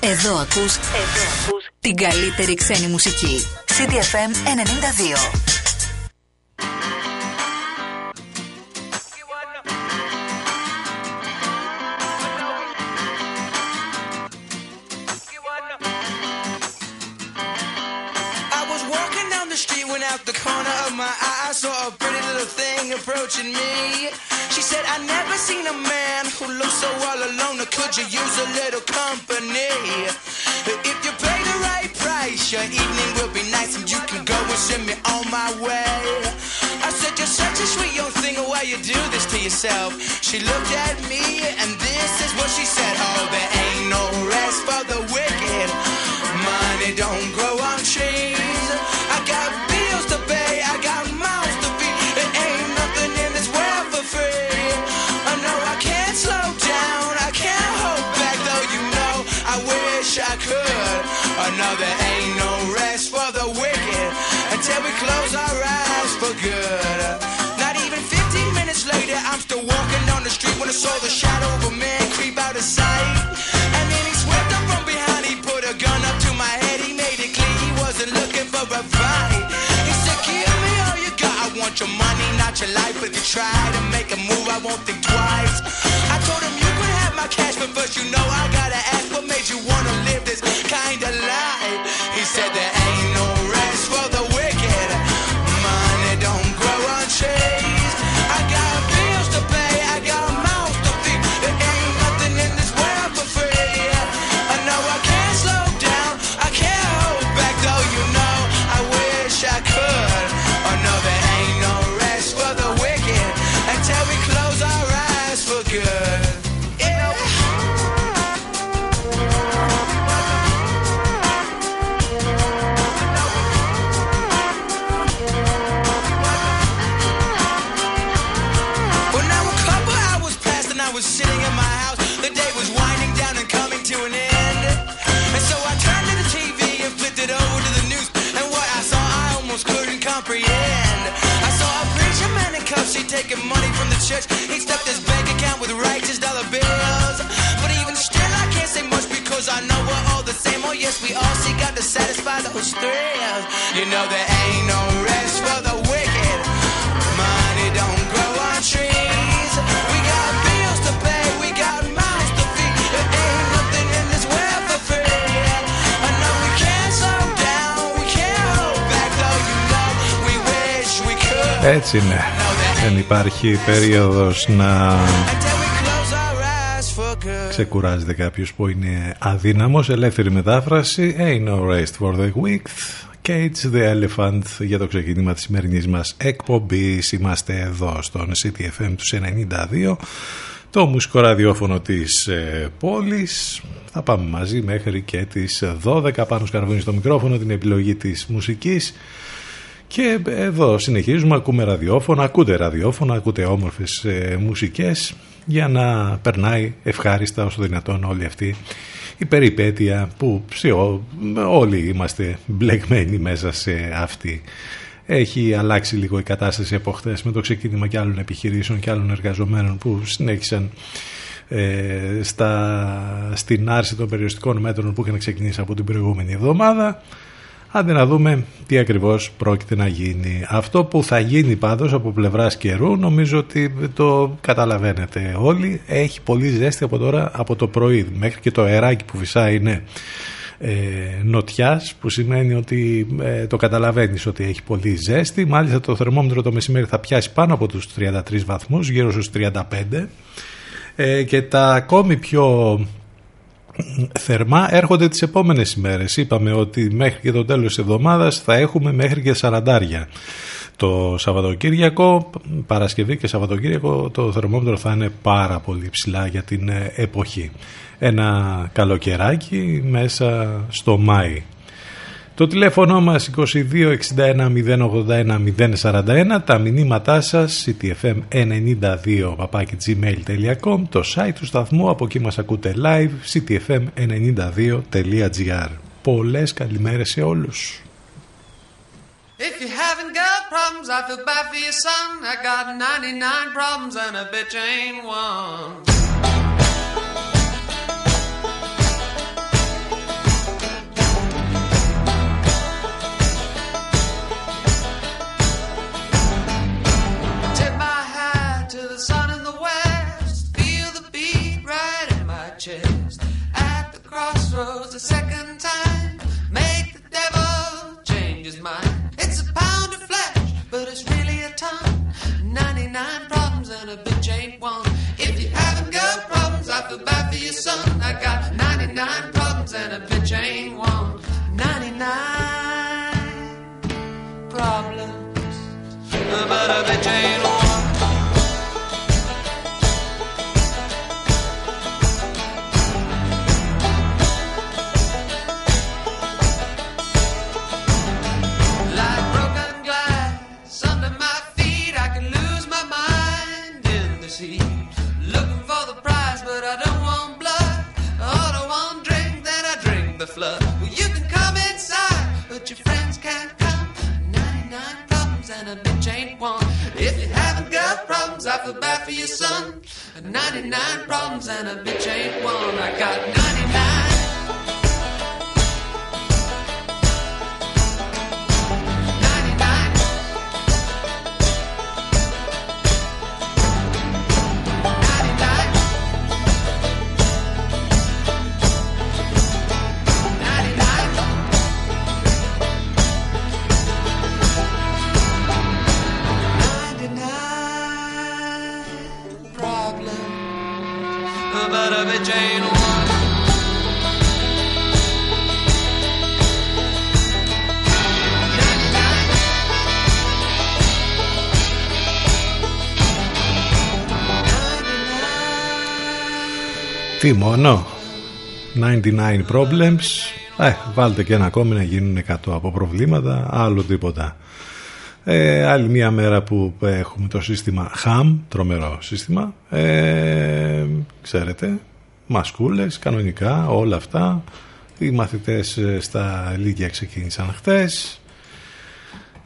Εδώ ακούς, εδώ ακούς την καλύτερη ξένη μουσική. CDFM 92. approaching me. She said, I never seen a man could you use a little company? If you pay the right price, your evening will be nice and you can go and send me on my way. I said, You're such a sweet young thing, why you do this to yourself? She looked at me and this is what she said. Oh, there ain't no rest for the try to make a move, I won't think twice. Έτσι είναι. Δεν υπάρχει περίοδος να Until we close our eyes for good. ξεκουράζεται κάποιος που είναι αδύναμος. Ελεύθερη μετάφραση. Ain't no rest for the weak. Cage the Elephant για το ξεκίνημα της σημερινής μας εκπομπής. Είμαστε εδώ στον CTFM του 92. Το μουσικό ραδιόφωνο της ε, πόλης. Θα πάμε μαζί μέχρι και τις 12 πάνω σκαρβούνι στο μικρόφωνο την επιλογή της μουσικής. Και εδώ συνεχίζουμε, ακούμε ραδιόφωνα, ακούτε ραδιόφωνα, ακούτε όμορφες ε, μουσικές για να περνάει ευχάριστα όσο δυνατόν όλη αυτή η περιπέτεια που σε ό- όλοι είμαστε μπλεγμένοι μέσα σε αυτή. Έχει αλλάξει λίγο η κατάσταση από χθες με το ξεκίνημα και άλλων επιχειρήσεων και άλλων εργαζομένων που συνέχισαν ε, στα, στην άρση των περιοριστικών μέτρων που είχαν ξεκινήσει από την προηγούμενη εβδομάδα. Άντε να δούμε τι ακριβώς πρόκειται να γίνει. Αυτό που θα γίνει πάντως από πλευράς καιρού νομίζω ότι το καταλαβαίνετε όλοι. Έχει πολύ ζέστη από τώρα από το πρωί μέχρι και το αεράκι που φυσάει είναι ε, νοτιάς που σημαίνει ότι ε, το καταλαβαίνεις ότι έχει πολύ ζέστη. Μάλιστα το θερμόμετρο το μεσημέρι θα πιάσει πάνω από τους 33 βαθμούς γύρω στους 35 ε, και τα ακόμη πιο θερμά έρχονται τις επόμενες ημέρες. Είπαμε ότι μέχρι και το τέλος της εβδομάδας θα έχουμε μέχρι και σαραντάρια. Το Σαββατοκύριακο, Παρασκευή και Σαββατοκύριακο το θερμόμετρο θα είναι πάρα πολύ ψηλά για την ε, εποχή. Ένα καλοκαιράκι μέσα στο Μάη. Το τηλέφωνο μας 2261 081 041 τα μηνύματά σας ctfm92 gmail.com το site του σταθμού από εκεί μας ακούτε live ctfm92.gr Πολλές καλημέρες σε όλους If you haven't got problems, I feel bad for your son. I got 99 problems and a bitch ain't one. a second time. Make the devil change his mind. It's a pound of flesh, but it's really a ton. 99 problems and a bitch ain't one. If you haven't got problems, I feel bad for your son. I got 99 problems and a bitch ain't one. 99 problems, but a bitch ain't one. ain't one. If you haven't got problems, I feel bad for your son. 99 problems and a bitch ain't one. I got 99. Τι μόνο. 99 problems. Ε, Βάλτε και ένα ακόμη να γίνουν 100 από προβλήματα Άλλο τίποτα. Ε, Άλλη μια μέρα που έχουμε το σύστημα HAM Τρομερό σύστημα. Ε, Ξέρετε Μασκούλες, κανονικά, όλα αυτά. Οι μαθητές ε, στα Λίγια ξεκίνησαν χτες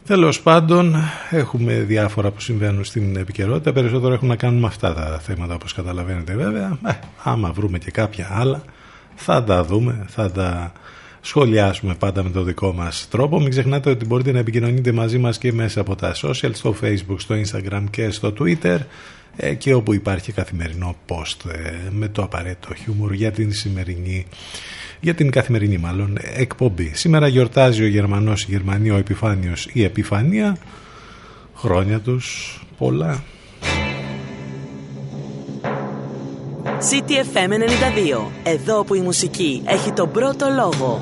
Τέλος πάντων, έχουμε διάφορα που συμβαίνουν στην επικαιρότητα. Περισσότερο έχουν να κάνουν με αυτά τα θέματα, όπως καταλαβαίνετε, βέβαια. Ε, άμα βρούμε και κάποια άλλα, θα τα δούμε, θα τα σχολιάσουμε πάντα με το δικό μας τρόπο. Μην ξεχνάτε ότι μπορείτε να επικοινωνείτε μαζί μας και μέσα από τα social, στο facebook, στο instagram και στο twitter ε, και όπου υπάρχει καθημερινό post ε, με το απαραίτητο χιούμορ για την σημερινή για την καθημερινή μάλλον εκπομπή. Σήμερα γιορτάζει ο Γερμανός, η Γερμανία, ο Επιφάνιος, η Επιφανία. Χρόνια τους πολλά. CTFM 92. Εδώ που η μουσική έχει τον πρώτο λόγο.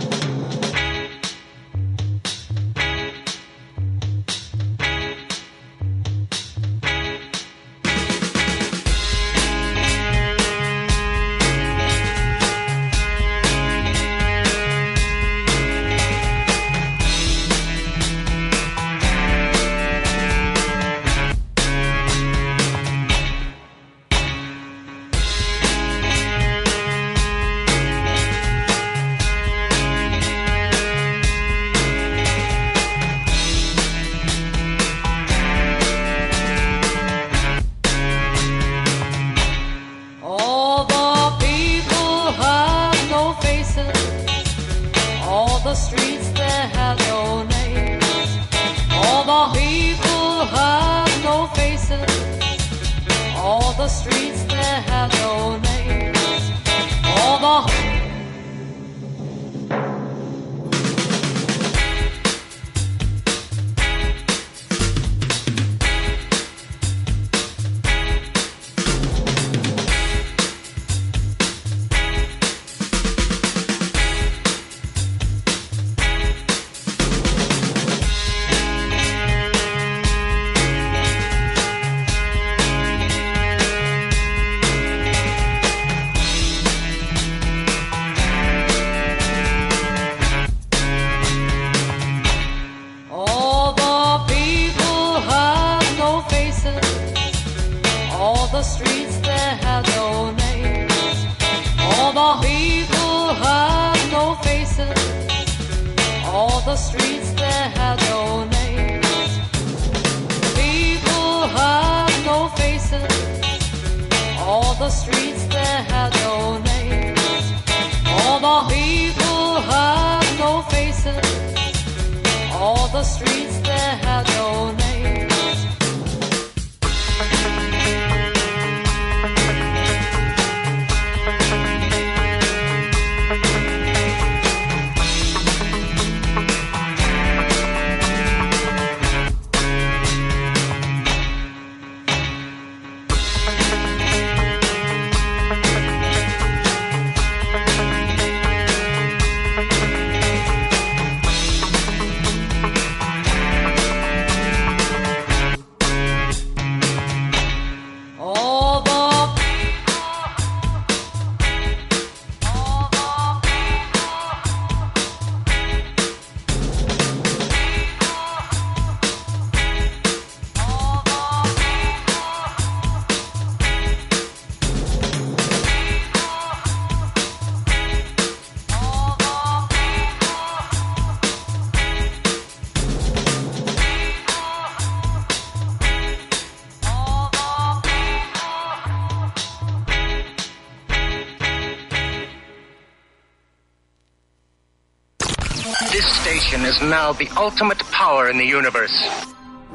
Ultimate power in the universe.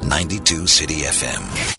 92 City FM.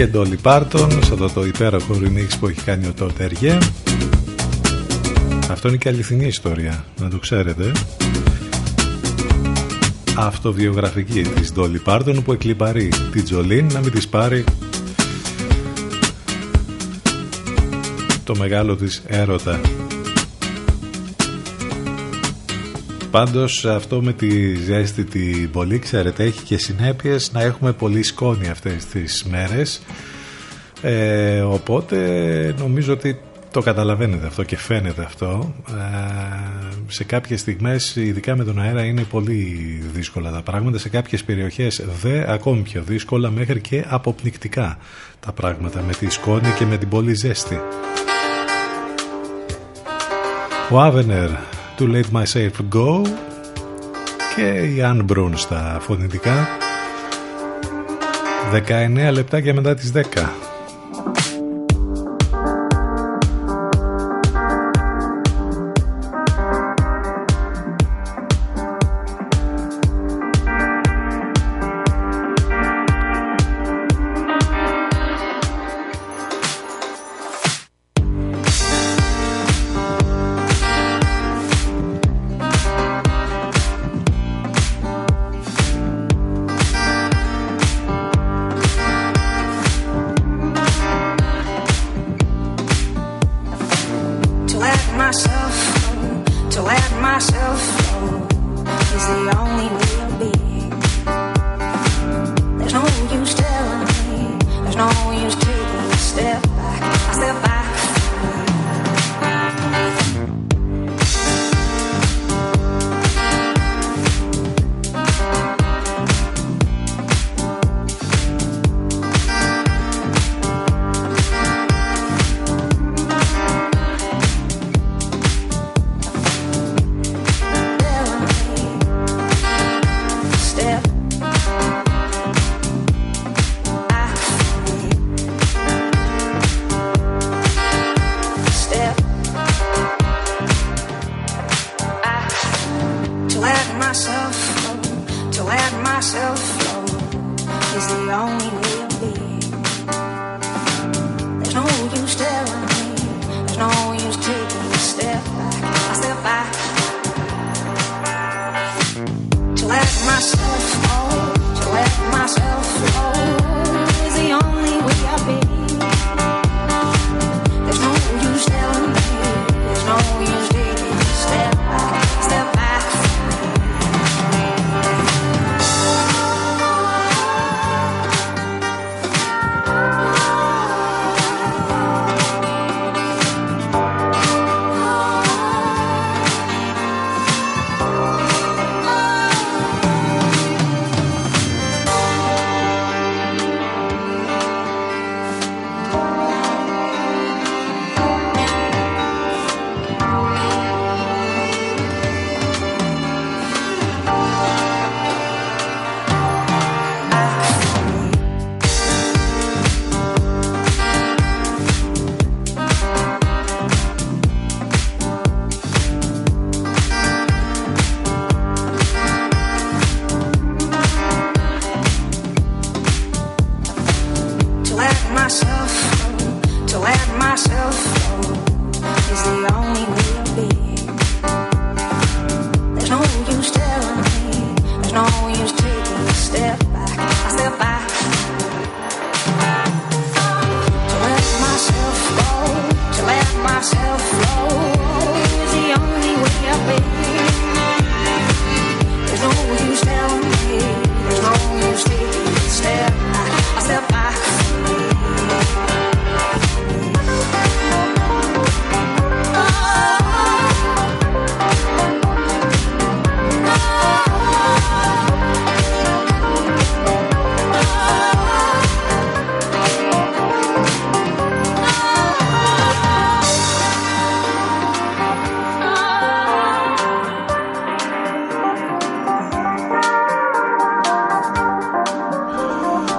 Και Ντόλι Πάρτον σε αυτό το υπέροχο remix που έχει κάνει ο Τόρτερ Αυτό είναι και αληθινή ιστορία, να το ξέρετε. Αυτοβιογραφική της Ντόλι Πάρτον που εκλυπαρεί τη Τζολίν να μην της πάρει το μεγάλο της έρωτα. Πάντως αυτό με τη ζέστη την πολύ ξέρετε έχει και συνέπειες να έχουμε πολύ σκόνη αυτές τις μέρες ε, οπότε νομίζω ότι το καταλαβαίνετε αυτό και φαίνεται αυτό. Ε, σε κάποιες στιγμές ειδικά με τον αέρα είναι πολύ δύσκολα τα πράγματα. Σε κάποιες περιοχές δε ακόμη πιο δύσκολα μέχρι και αποπνικτικά τα πράγματα με τη σκόνη και με την πολύ ζέστη. Ο Άβενερ To Let Myself Go και η Anne Brun στα φωνητικά. 19 λεπτάκια μετά τις 10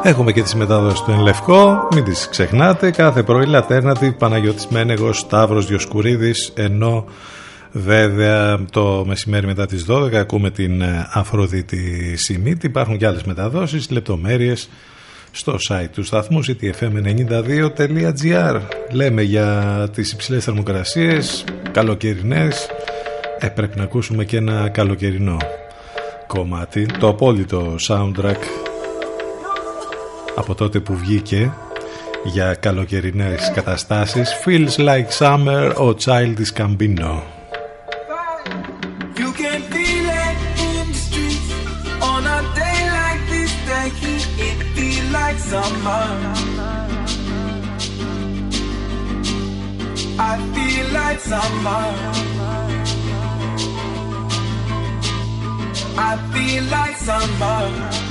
Έχουμε και τις μετάδοσεις του Ενλευκό, μην τις ξεχνάτε. Κάθε πρωί Λατέρνατη, Παναγιώτης Μένεγος, Σταύρος Διοσκουρίδης, ενώ βέβαια το μεσημέρι μετά τις 12 ακούμε την ε, Αφροδίτη Σιμίτη. Υπάρχουν και άλλες μεταδόσεις, λεπτομέρειες στο site του σταθμού ctfm92.gr Λέμε για τις υψηλές θερμοκρασίες, καλοκαιρινές ε, πρέπει να ακούσουμε και ένα καλοκαιρινό κομμάτι το απόλυτο soundtrack από τότε που βγήκε για καλοκαιρινές καταστάσεις Feels Like Summer, ο Childish Gambino summer. I feel like summer. I feel like summer.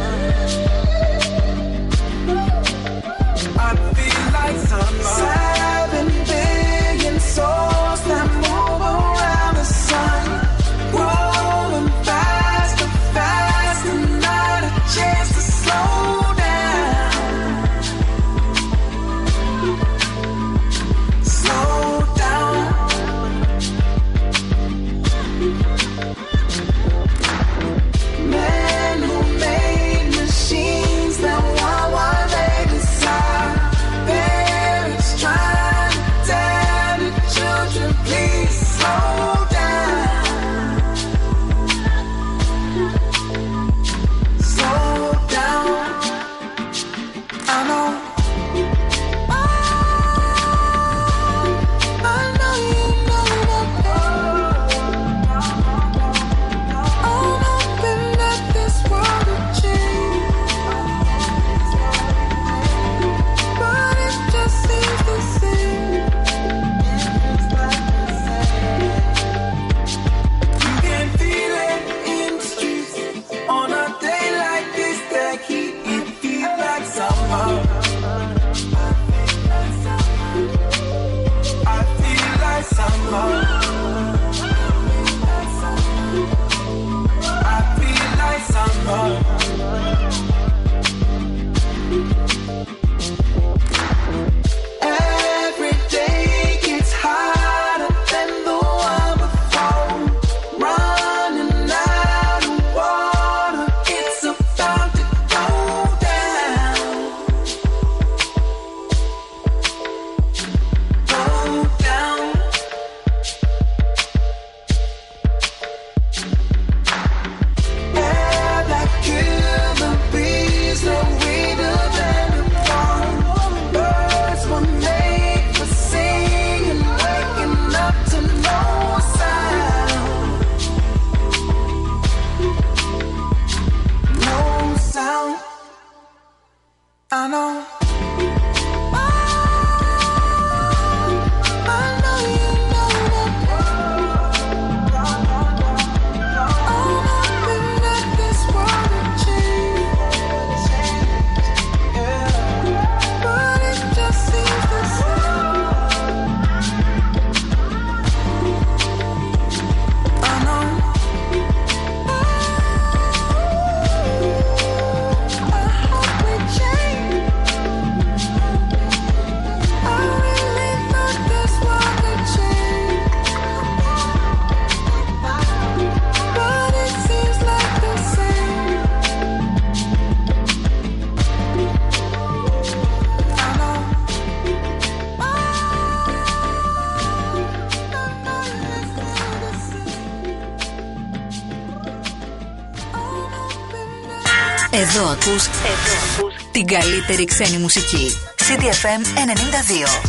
καλύτερη ξένη μουσική. CDFM 92.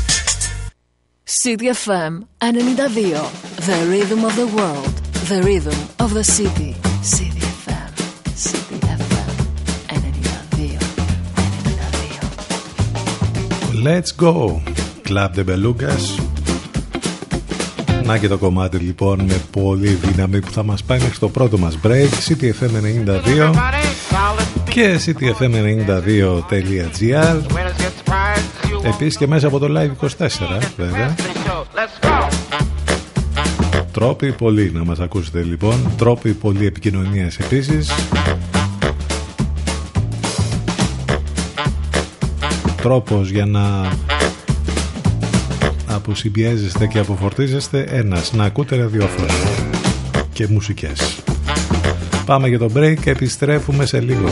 CDFM 92. The rhythm of the world. The rhythm of the city. CDFM. CDFM 92. 92. Let's go. Club de Belugas. Να και το κομμάτι λοιπόν με πολύ δύναμη που θα μας πάει μέχρι το πρώτο μας break. CTFM 92 και ctfm92.gr Επίσης και μέσα από το Live 24 βέβαια Τρόποι πολλοί να μας ακούσετε λοιπόν. Τρόποι πολλοί επικοινωνίας επίσης. Τρόπος για να αποσυμπιέζεστε και αποφορτίζεστε ένας, να ακούτε ραδιόφωνο και μουσικές. Πάμε για το break και επιστρέφουμε σε λίγο.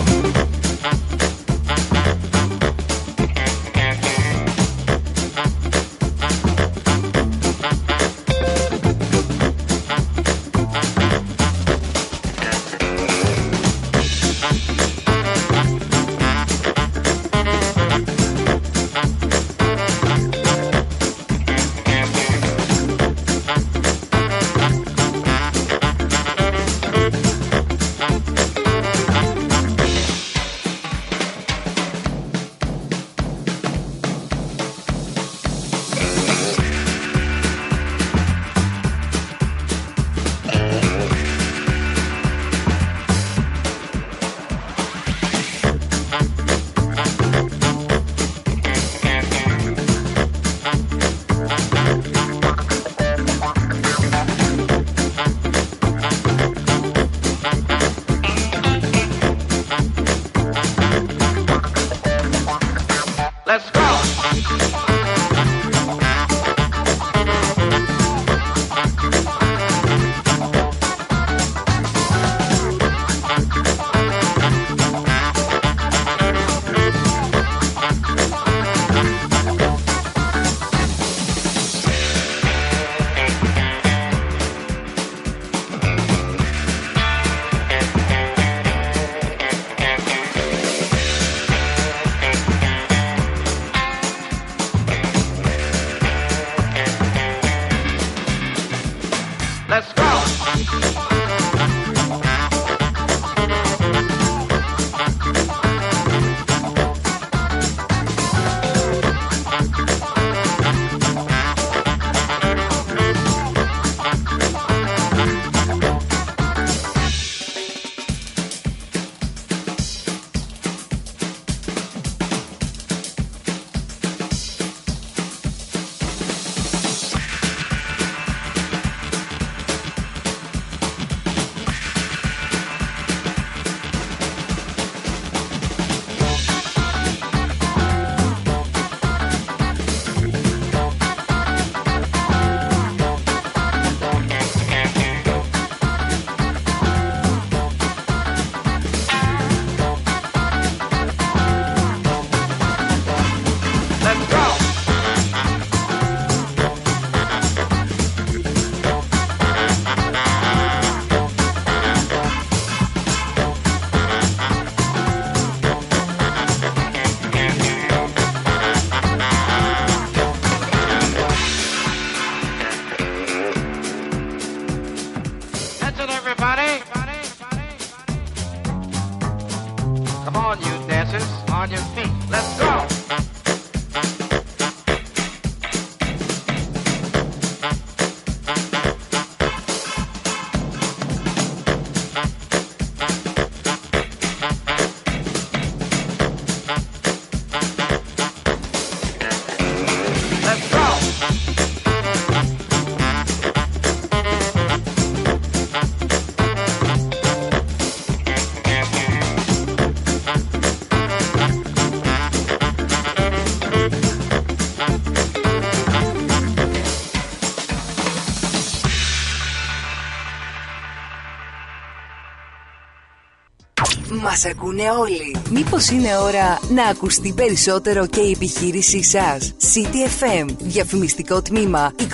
Μας ακούνε όλοι. Μήπως είναι ώρα να ακουστεί περισσότερο και η επιχείρησή σας. City FM. Διαφημιστικό τμήμα 22610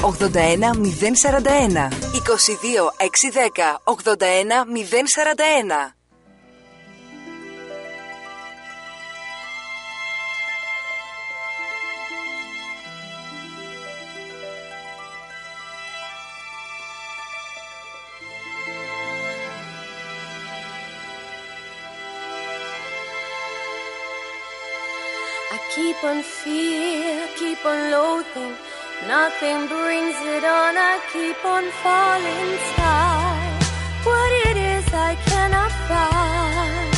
81041. 22610 81041. Keep on fear, keep on loathing. Nothing brings it on, I keep on falling inside. What it is I cannot find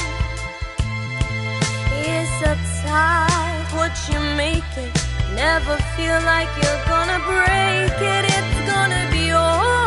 is uptight. What you make it Never feel like you're gonna break it. It's gonna be alright,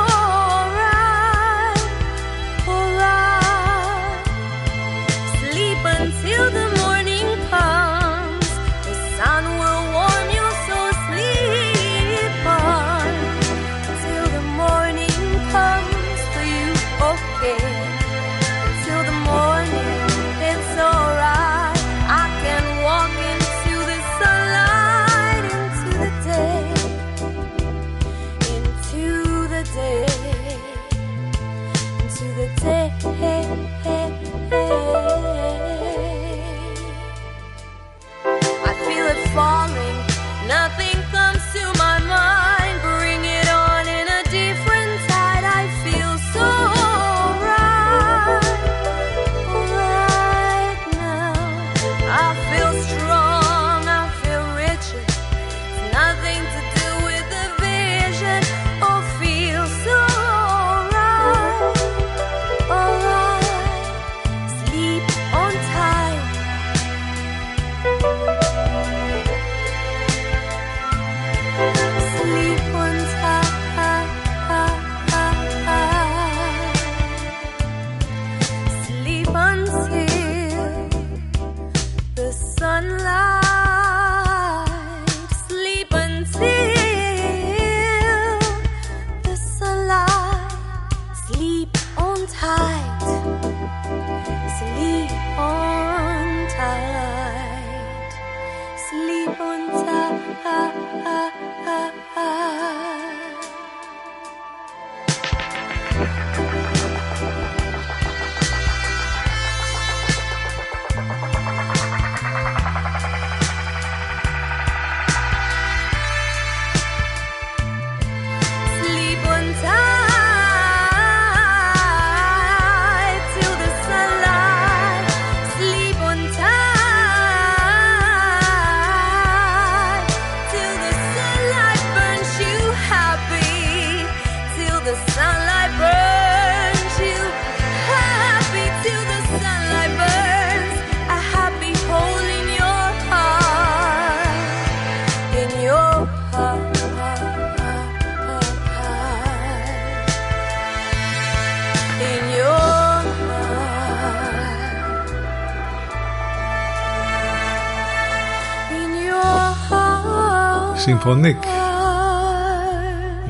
heart. Συμφωνικ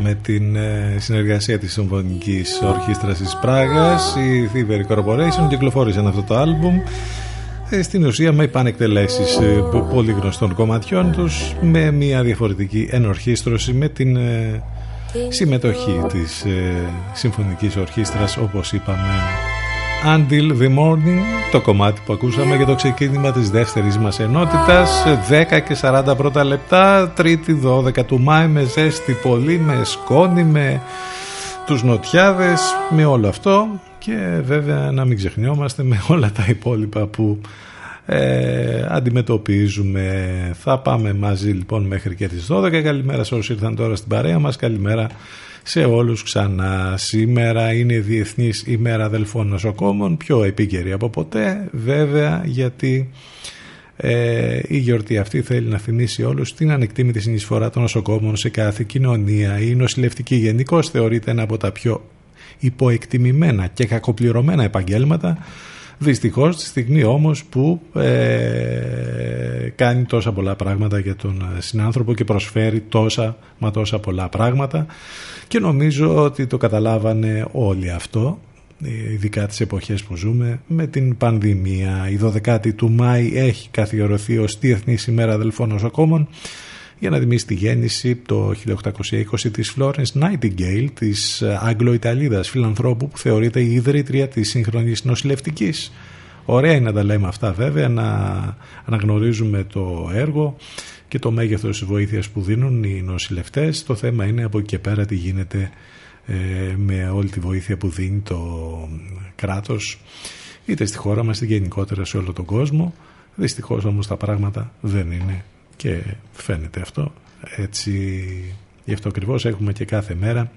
με την ε, συνεργασία της Συμφωνικής Ορχήστρας της Πράγας η Thievery Corporation κυκλοφόρησαν αυτό το άλμπουμ ε, στην ουσία με επανεκτελέσεις ε, πο- πολύ γνωστών κομματιών τους με μια διαφορετική ενορχήστρωση με την ε, συμμετοχή της ε, Συμφωνικής Ορχήστρας όπως είπαμε Until the Morning το κομμάτι που ακούσαμε για το ξεκίνημα της δεύτερης μας ενότητας. 10 και 40 πρώτα λεπτά τρίτη 12 του Μάη με ζέστη πολύ με σκόνη με τους νοτιάδες με όλο αυτό. Και βέβαια να μην ξεχνιόμαστε με όλα τα υπόλοιπα που ε, αντιμετωπίζουμε. Θα πάμε μαζί λοιπόν μέχρι και τις 12 καλημέρα σε όσους ήρθαν τώρα στην παρέα μας. Καλημέρα σε όλους ξανά σήμερα είναι η Διεθνής ημέρα αδελφών νοσοκόμων πιο επίκαιρη από ποτέ βέβαια γιατί ε, η γιορτή αυτή θέλει να θυμίσει όλους την ανεκτήμητη συνεισφορά των νοσοκόμων σε κάθε κοινωνία. Η νοσηλευτική γενικώς θεωρείται ένα από τα πιο υποεκτιμημένα και κακοπληρωμένα επαγγέλματα δυστυχώς στη στιγμή όμως που ε, κάνει τόσα πολλά πράγματα για τον συνάνθρωπο και προσφέρει τόσα μα τόσα πολλά πράγματα και νομίζω ότι το καταλάβανε όλοι αυτό ειδικά τις εποχές που ζούμε με την πανδημία. Η 12η του Μάη έχει καθιερωθεί ως Διεθνής ημέρα αδελφών νοσοκόμων για να δημιουργήσει τη γέννηση το 1820 της Florence Nightingale της Αγγλο-Ιταλίδας φιλανθρώπου που θεωρείται η ιδρύτρια της σύγχρονης νοσηλευτικής. Ωραία είναι να τα λέμε αυτά βέβαια να αναγνωρίζουμε το έργο και το μέγεθος της βοήθειας που δίνουν οι νοσηλευτές. Το θέμα είναι από εκεί και πέρα τι γίνεται με όλη τη βοήθεια που δίνει το κράτος είτε στη χώρα μας είτε γενικότερα σε όλο τον κόσμο. Δυστυχώς όμως τα πράγματα δεν είναι και φαίνεται αυτό. Έτσι γι' αυτό ακριβώς έχουμε και κάθε μέρα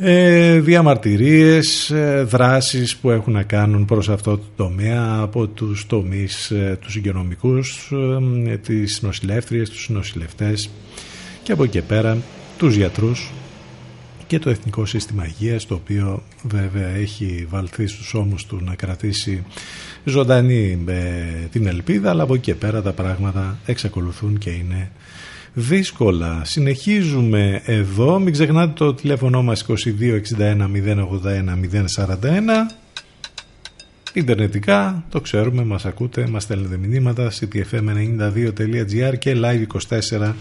ε, διαμαρτυρίες, ε, δράσεις που έχουν να κάνουν προς αυτό το τομέα από τους τομείς ε, τους υγειονομικούς, ε, τις νοσηλεύτριες, τους νοσηλευτές και από εκεί πέρα τους γιατρούς και το Εθνικό Σύστημα Υγείας το οποίο βέβαια έχει βαλθεί στους ώμους του να κρατήσει ζωντανή την ελπίδα αλλά από εκεί πέρα τα πράγματα εξακολουθούν και είναι δύσκολα. Συνεχίζουμε εδώ. Μην ξεχνάτε το τηλέφωνο μας 2261 081 041. Ιντερνετικά, το ξέρουμε, μας ακούτε, μας στέλνετε μηνύματα ctfm92.gr και live24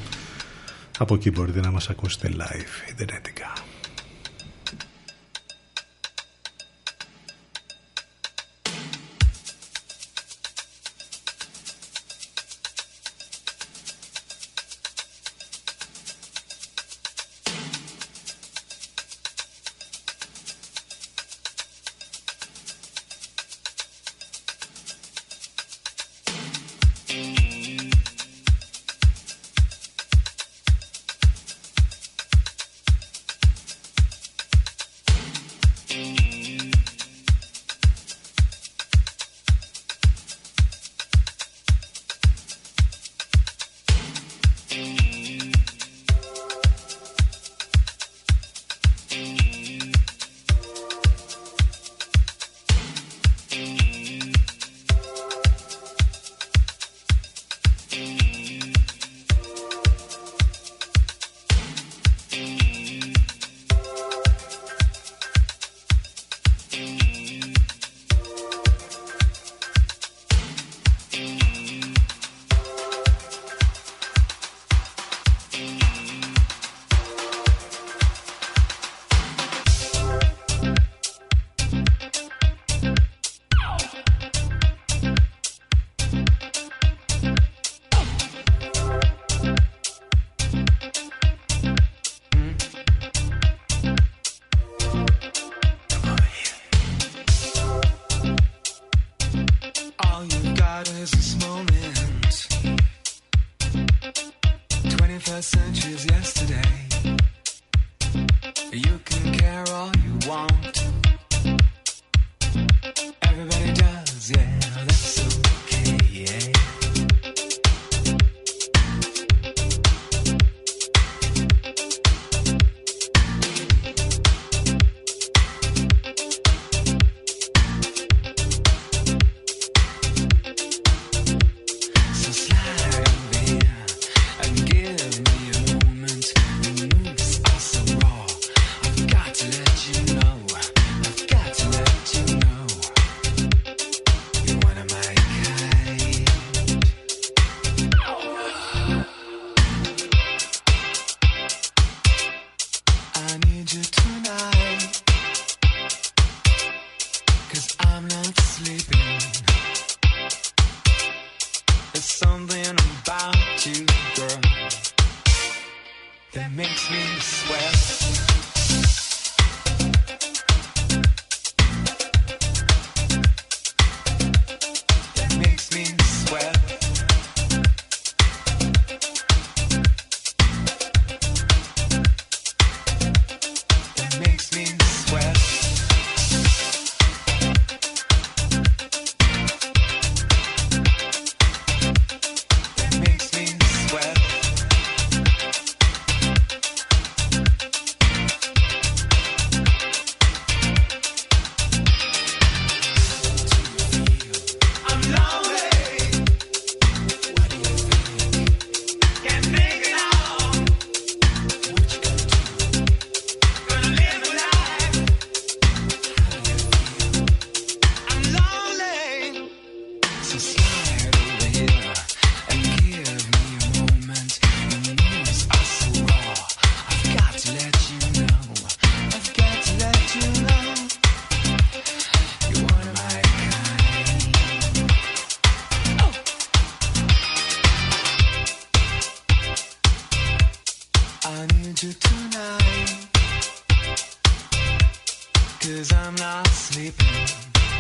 από εκεί μπορείτε να μας ακούσετε live, ιντερνετικά.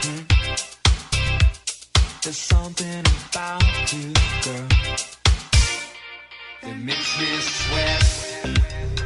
Mm-hmm. There's something about you, girl, that makes me sweat.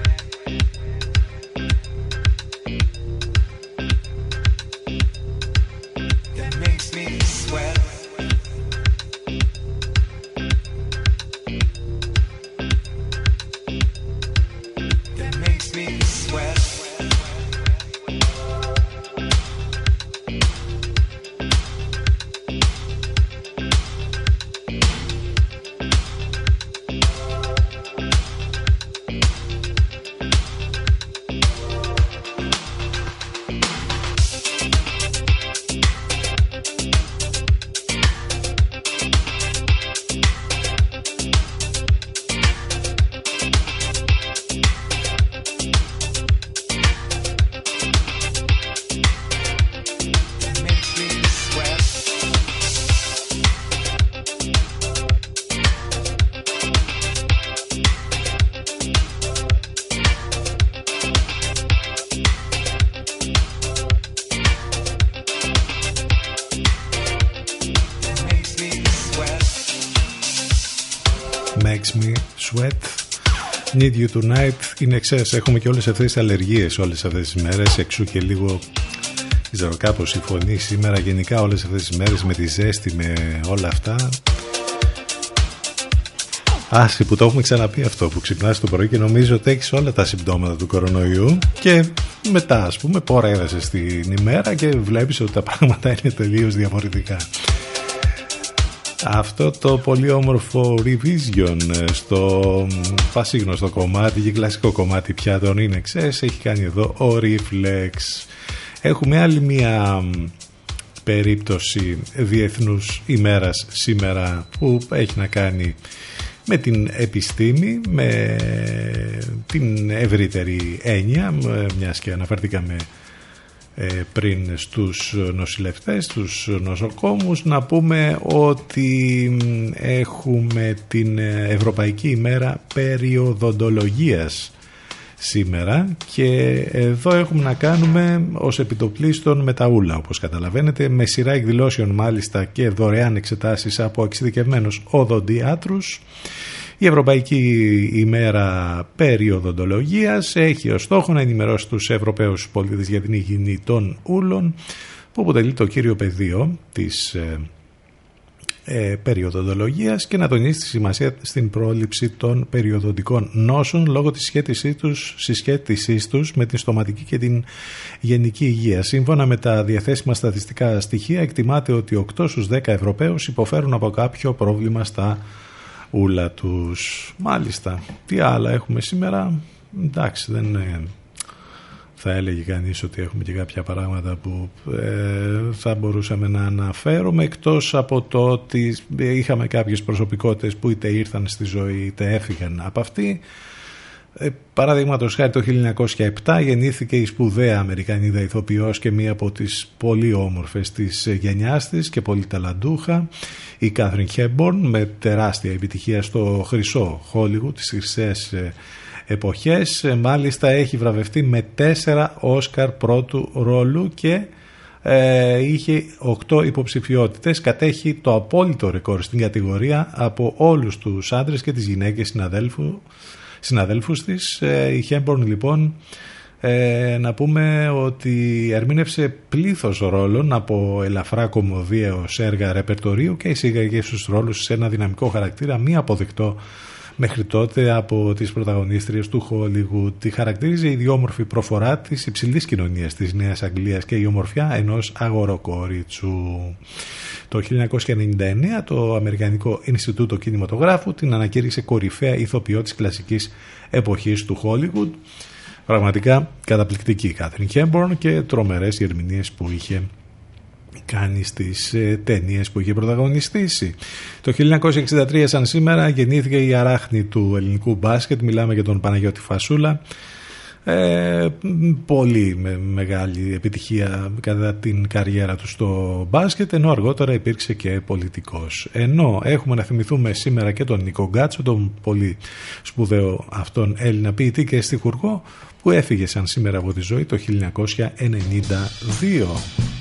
Need You Tonight είναι ξέρεις έχουμε και όλες αυτές τις αλλεργίες όλες αυτές τις μέρες. Εξού και λίγο ξέρω κάπως η φωνή σήμερα. Γενικά όλες αυτές τις μέρες με τη ζέστη με όλα αυτά. Άση που το έχουμε ξαναπεί αυτό που ξυπνάς το πρωί και νομίζω ότι έχεις όλα τα συμπτώματα του κορονοϊού. Και μετά ας πούμε πορεύεσαι στην ημέρα και βλέπεις ότι τα πράγματα είναι τελείως διαφορετικά. Αυτό το πολύ όμορφο revision στο πασίγνωστο κομμάτι και κλασικό κομμάτι πια τον είναι ξέρεις έχει κάνει εδώ ο Reflex. Έχουμε άλλη μια περίπτωση διεθνούς ημέρας σήμερα που έχει να κάνει με την επιστήμη, με την ευρύτερη έννοια, μιας και αναφερθήκαμε ε, πριν στους νοσηλευτές, στους νοσοκόμους, να πούμε ότι έχουμε την Ευρωπαϊκή ημέρα περιοδοντολογίας σήμερα και εδώ έχουμε να κάνουμε ως επιτοπλίστων με τα ούλα όπως καταλαβαίνετε με σειρά εκδηλώσεων μάλιστα και δωρεάν εξετάσεις από εξειδικευμένους οδοντιάτρους η Ευρωπαϊκή ημέρα περιοδοντολογίας έχει ως στόχο να ενημερώσει τους Ευρωπαίους πολίτες για την υγιεινή των ούλων που αποτελεί το κύριο πεδίο της ε, ε, περιοδοντολογίας και να τονίσει τη σημασία στην πρόληψη των περιοδοντικών νόσων λόγω της σχέτισής τους, συσχέτισής τους με την στοματική και την γενική υγεία. Σύμφωνα με τα διαθέσιμα στατιστικά στοιχεία εκτιμάται ότι 8 στους 10 Ευρωπαίους υποφέρουν από κάποιο πρόβλημα στα ούλα τους. Μάλιστα, τι άλλα έχουμε σήμερα, εντάξει δεν είναι. Θα έλεγε κανείς ότι έχουμε και κάποια πράγματα που ε, θα μπορούσαμε να αναφέρουμε εκτός από το ότι είχαμε κάποιες προσωπικότητες που είτε ήρθαν στη ζωή είτε έφυγαν από αυτή ε, Παραδείγματος χάρη το 1907 γεννήθηκε η σπουδαία Αμερικανίδα ηθοποιός και μία από τις πολύ όμορφες της γενιάς της και πολύ ταλαντούχα η Κάθριν Χέμπορν με τεράστια επιτυχία στο χρυσό Χόλιγου, τις χρυσές ε, εποχές. Ε, μάλιστα έχει βραβευτεί με τέσσερα Όσκαρ πρώτου ρόλου και ε, είχε οκτώ υποψηφιότητες. Κατέχει το απόλυτο ρεκόρ στην κατηγορία από όλους τους άντρες και τις γυναίκες συναδέλφου, συναδέλφους της. Ε, η Χέμπορν λοιπόν ε, να πούμε ότι ερμήνευσε πλήθος ρόλων από ελαφρά κομμωδία ως έργα ρεπερτορίου και εισήγαγε στους ρόλους σε ένα δυναμικό χαρακτήρα μη αποδεκτό μέχρι τότε από τις πρωταγωνίστριες του Hollywood. Τη χαρακτήριζε η ιδιόμορφη προφορά της υψηλής κοινωνίας της Νέας Αγγλίας και η ομορφιά ενός αγοροκόριτσου. Το 1999 το Αμερικανικό Ινστιτούτο Κινηματογράφου την ανακήρυξε κορυφαία ηθοποιό της κλασικής εποχής του Hollywood. Πραγματικά καταπληκτική η Κάθριν Χέμπορν και τρομερές οι ερμηνείες που είχε κάνει στις ε, ταινίες που είχε πρωταγωνιστήσει. Το 1963 σαν σήμερα γεννήθηκε η αράχνη του ελληνικού μπάσκετ, μιλάμε για τον Παναγιώτη Φασούλα. Ε, πολύ με, μεγάλη επιτυχία κατά την καριέρα του στο μπάσκετ ενώ αργότερα υπήρξε και πολιτικός ενώ έχουμε να θυμηθούμε σήμερα και τον Νίκο Γκάτσο τον πολύ σπουδαίο αυτόν Έλληνα ποιητή και στιχουργό που έφυγε σαν σήμερα από τη ζωή το 1992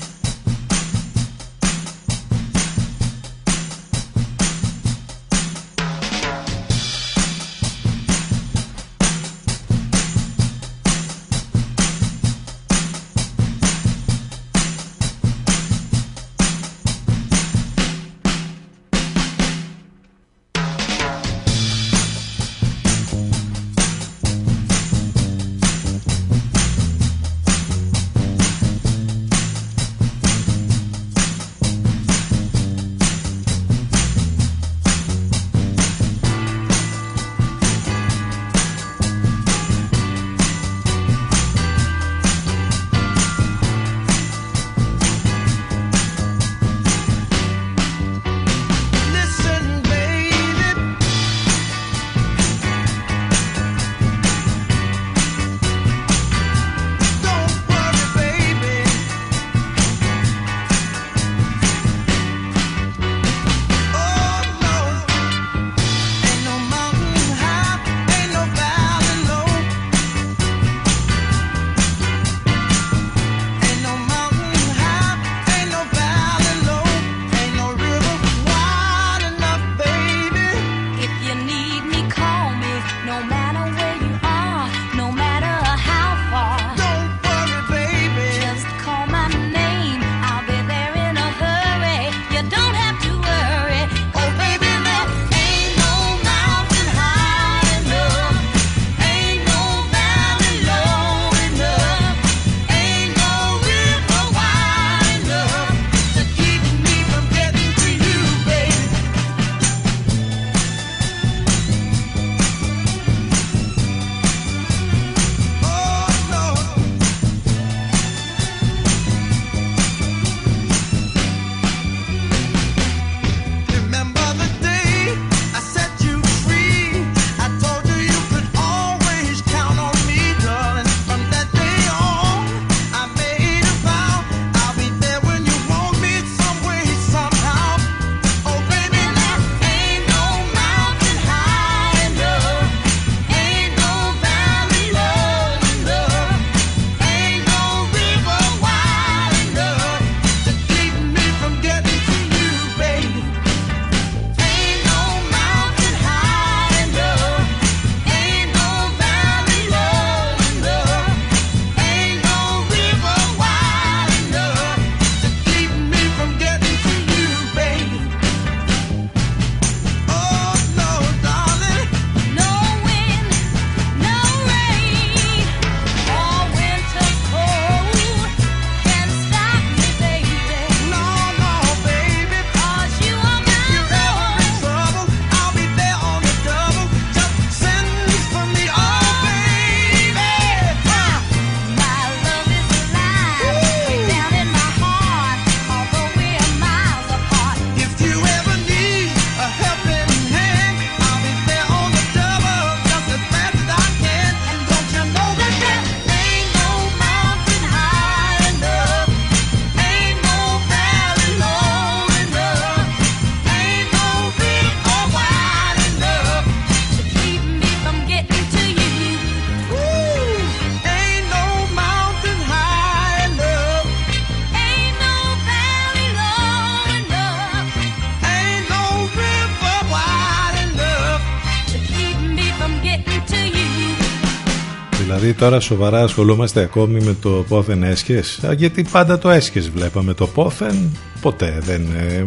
Τώρα σοβαρά ασχολούμαστε ακόμη με το πόθεν έσχες. Γιατί πάντα το έσχες βλέπαμε. Το πόθεν ποτέ δεν, ε,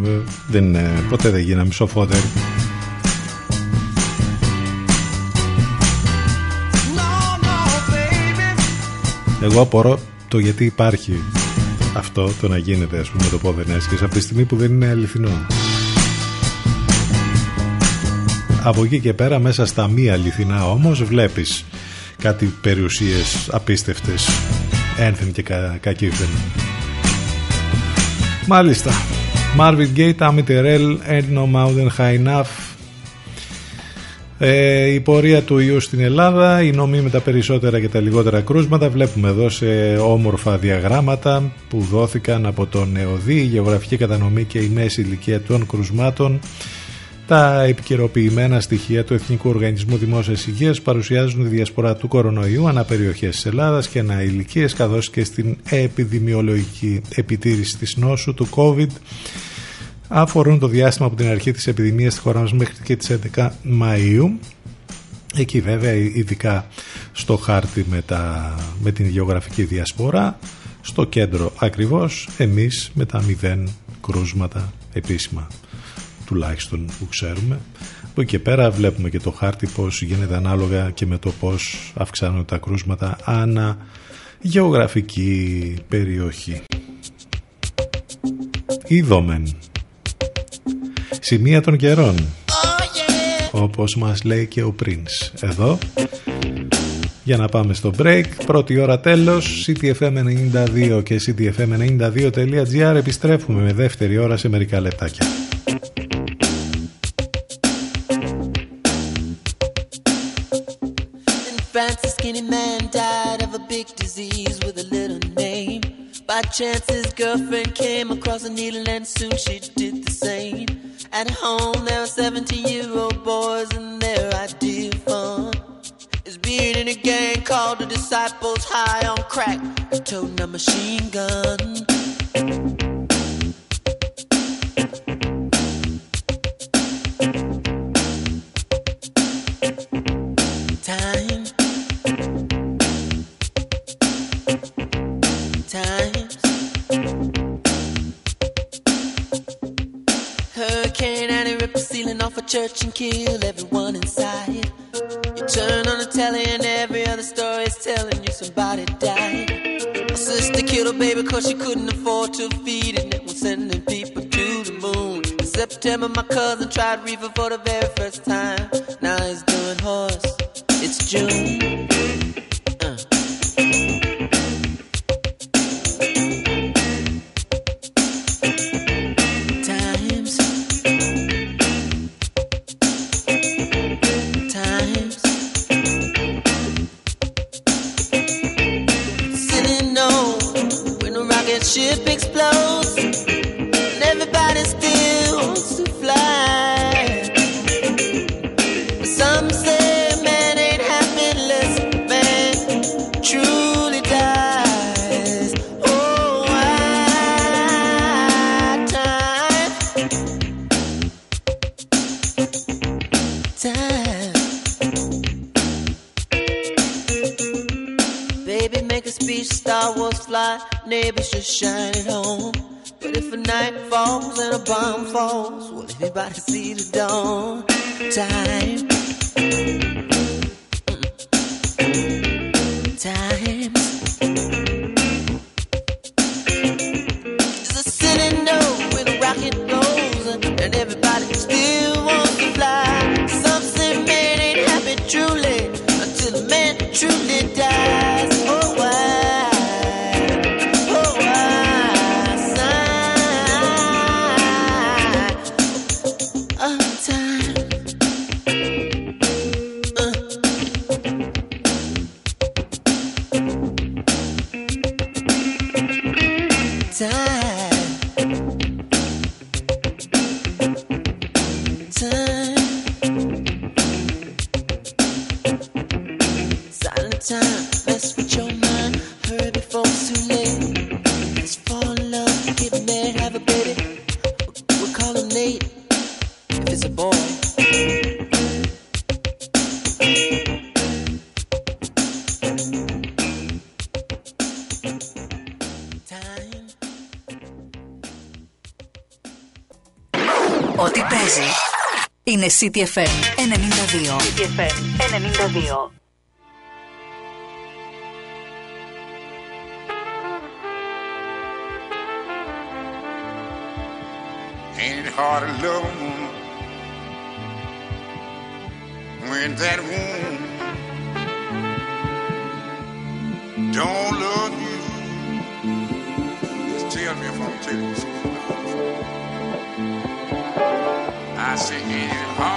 δεν, ε, ποτέ δεν γίναμε σοφότεροι. Εγώ απορώ το γιατί υπάρχει αυτό το να γίνεται ας πούμε το πόθεν έσχες από τη στιγμή που δεν είναι αληθινό. Από εκεί και πέρα μέσα στα μη αληθινά όμως βλέπεις κάτι περιουσίες απίστευτες. Ένθεν και κα, κακήθεν μάλιστα. Marvin Gaye, Tammy Terrell, Ain't No Mountain High Enough. Ε, η πορεία του ιού στην Ελλάδα, η νομή με τα περισσότερα και τα λιγότερα κρούσματα. Βλέπουμε εδώ σε όμορφα διαγράμματα που δόθηκαν από τον ΕΟΔΗ, η γεωγραφική κατανομή και η μέση ηλικία των κρουσμάτων τα επικαιροποιημένα στοιχεία του Εθνικού Οργανισμού Δημόσιας Υγείας παρουσιάζουν τη διασπορά του κορονοϊού ανά περιοχές της Ελλάδας και ανά ηλικίες καθώς και στην επιδημιολογική επιτήρηση της νόσου του COVID. Αφορούν το διάστημα από την αρχή της επιδημίας στη χώρα μας μέχρι και τις 11 Μαΐου. Εκεί βέβαια ειδικά στο χάρτη με, τα, με την γεωγραφική διασπορά στο κέντρο ακριβώς εμείς με τα μηδέν κρούσματα επίσημα τουλάχιστον που ξέρουμε. Από εκεί και πέρα βλέπουμε και το χάρτη πώς γίνεται ανάλογα και με το πώς αυξάνονται τα κρούσματα ανά γεωγραφική περιοχή. Είδομεν. Σημεία των καιρών. Όπως μας λέει και ο Prince. Εδώ για να πάμε στο break. Πρώτη ώρα τέλος. CTFM92 και CTFM92.gr επιστρέφουμε με δεύτερη ώρα σε μερικά λεπτάκια. By chance, his girlfriend came across a needle, and soon she did the same. At home, there were 17 year old boys, and their idea of fun is being in a gang called the Disciples High on Crack, toting a machine gun. Church and kill everyone inside. You turn on the telly and every other story is telling you somebody died. My sister killed her baby cause she couldn't afford to feed it. And was sending people to the moon. In September, my cousin tried reefer for the very first time. Now he's doing horse. It's June. ship explodes and everybody still wants to fly. Some say man ain't happy unless man truly dies. Oh, why time? Time. Baby, make a speech, Star Wars fly neighbors just shining home. But if a night falls and a bomb falls, will anybody see the dawn? Time. Time. Does the city know where the rocket goes and everybody still wants to fly? Some say man ain't happy truly until a man truly dies. CityFM 92. CityFM 92. Ain't it hard to love a woman when that woman don't love you? Just tell me if I'm telling you. I say ain't it hard.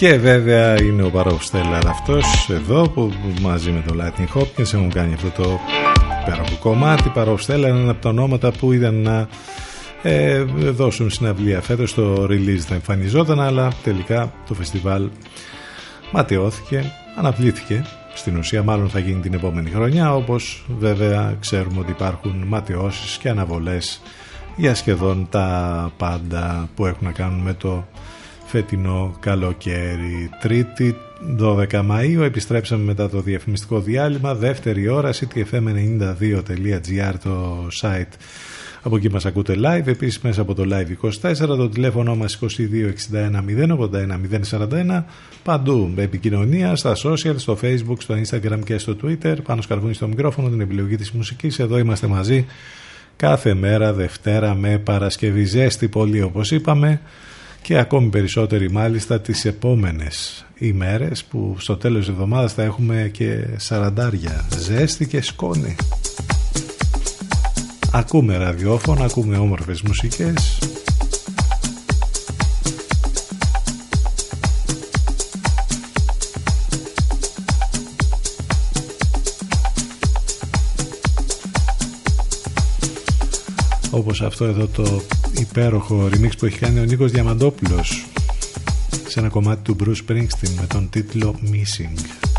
Και βέβαια είναι ο Παρόστελαρ αυτός εδώ που μαζί με τον Latin Hopkins έχουν κάνει αυτό το υπέροχο κομμάτι. Παρόστελαρ είναι ένα από τα ονόματα που είδαν να ε, δώσουν συναυλία φέτος το release θα εμφανιζόταν αλλά τελικά το φεστιβάλ ματαιώθηκε, αναπλήθηκε στην ουσία μάλλον θα γίνει την επόμενη χρονιά όπως βέβαια ξέρουμε ότι υπάρχουν ματαιώσεις και αναβολές για σχεδόν τα πάντα που έχουν να κάνουν με το φετινό καλοκαίρι. Τρίτη 12 Μαΐου επιστρέψαμε μετά το διαφημιστικό διάλειμμα, δεύτερη ώρα ctfm92.gr το site. Από εκεί μας ακούτε live, επίσης μέσα από το live 24, το τηλέφωνο μας 2261 081 041, παντού με επικοινωνία, στα social, στο facebook, στο instagram και στο twitter, πάνω σκαρβούνι στο μικρόφωνο, την επιλογή της μουσικής, εδώ είμαστε μαζί κάθε μέρα Δευτέρα με Παρασκευή ζέστη πολύ όπως είπαμε και ακόμη περισσότεροι μάλιστα τις επόμενες ημέρες που στο τέλος της εβδομάδας θα έχουμε και σαραντάρια ζέστη και σκόνη. Ακούμε ραδιόφωνο, ακούμε όμορφες μουσικές όπως αυτό εδώ το υπέροχο remix που έχει κάνει ο Νίκος Διαμαντόπουλος σε ένα κομμάτι του Bruce Springsteen με τον τίτλο Missing.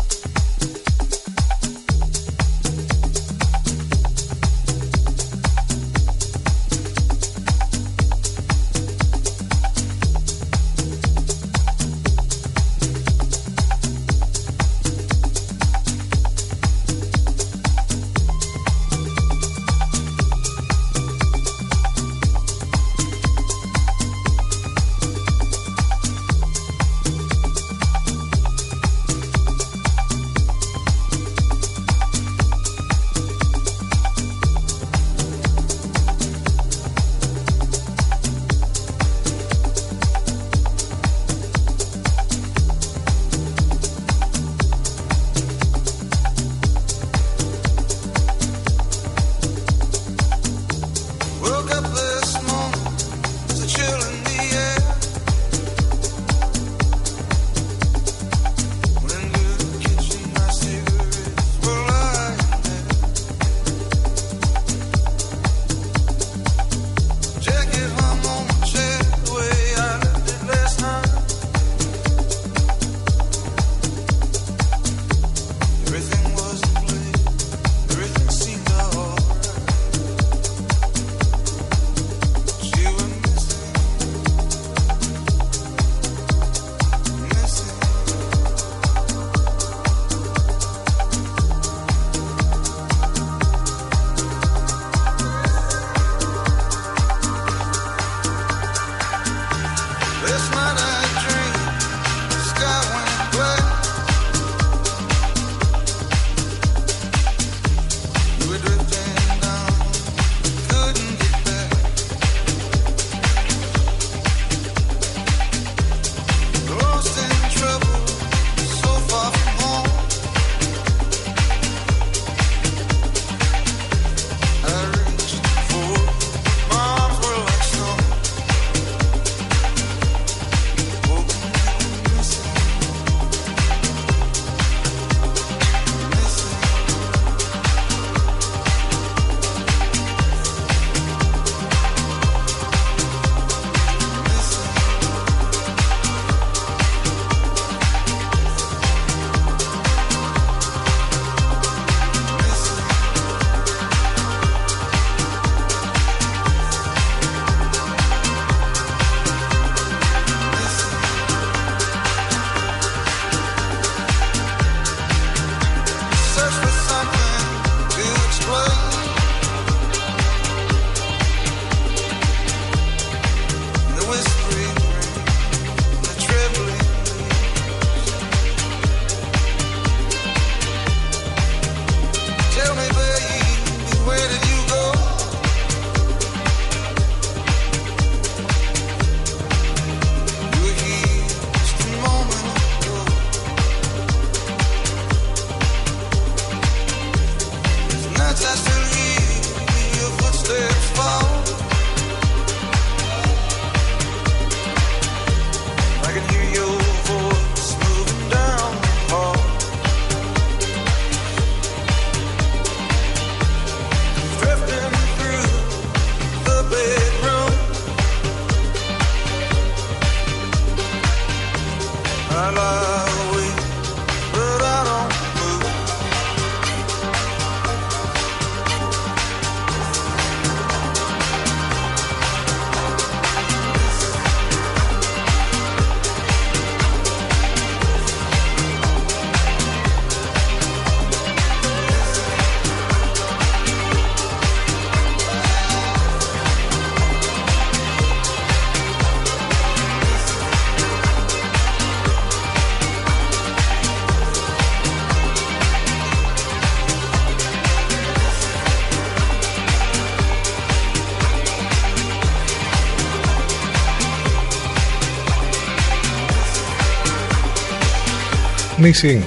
Missing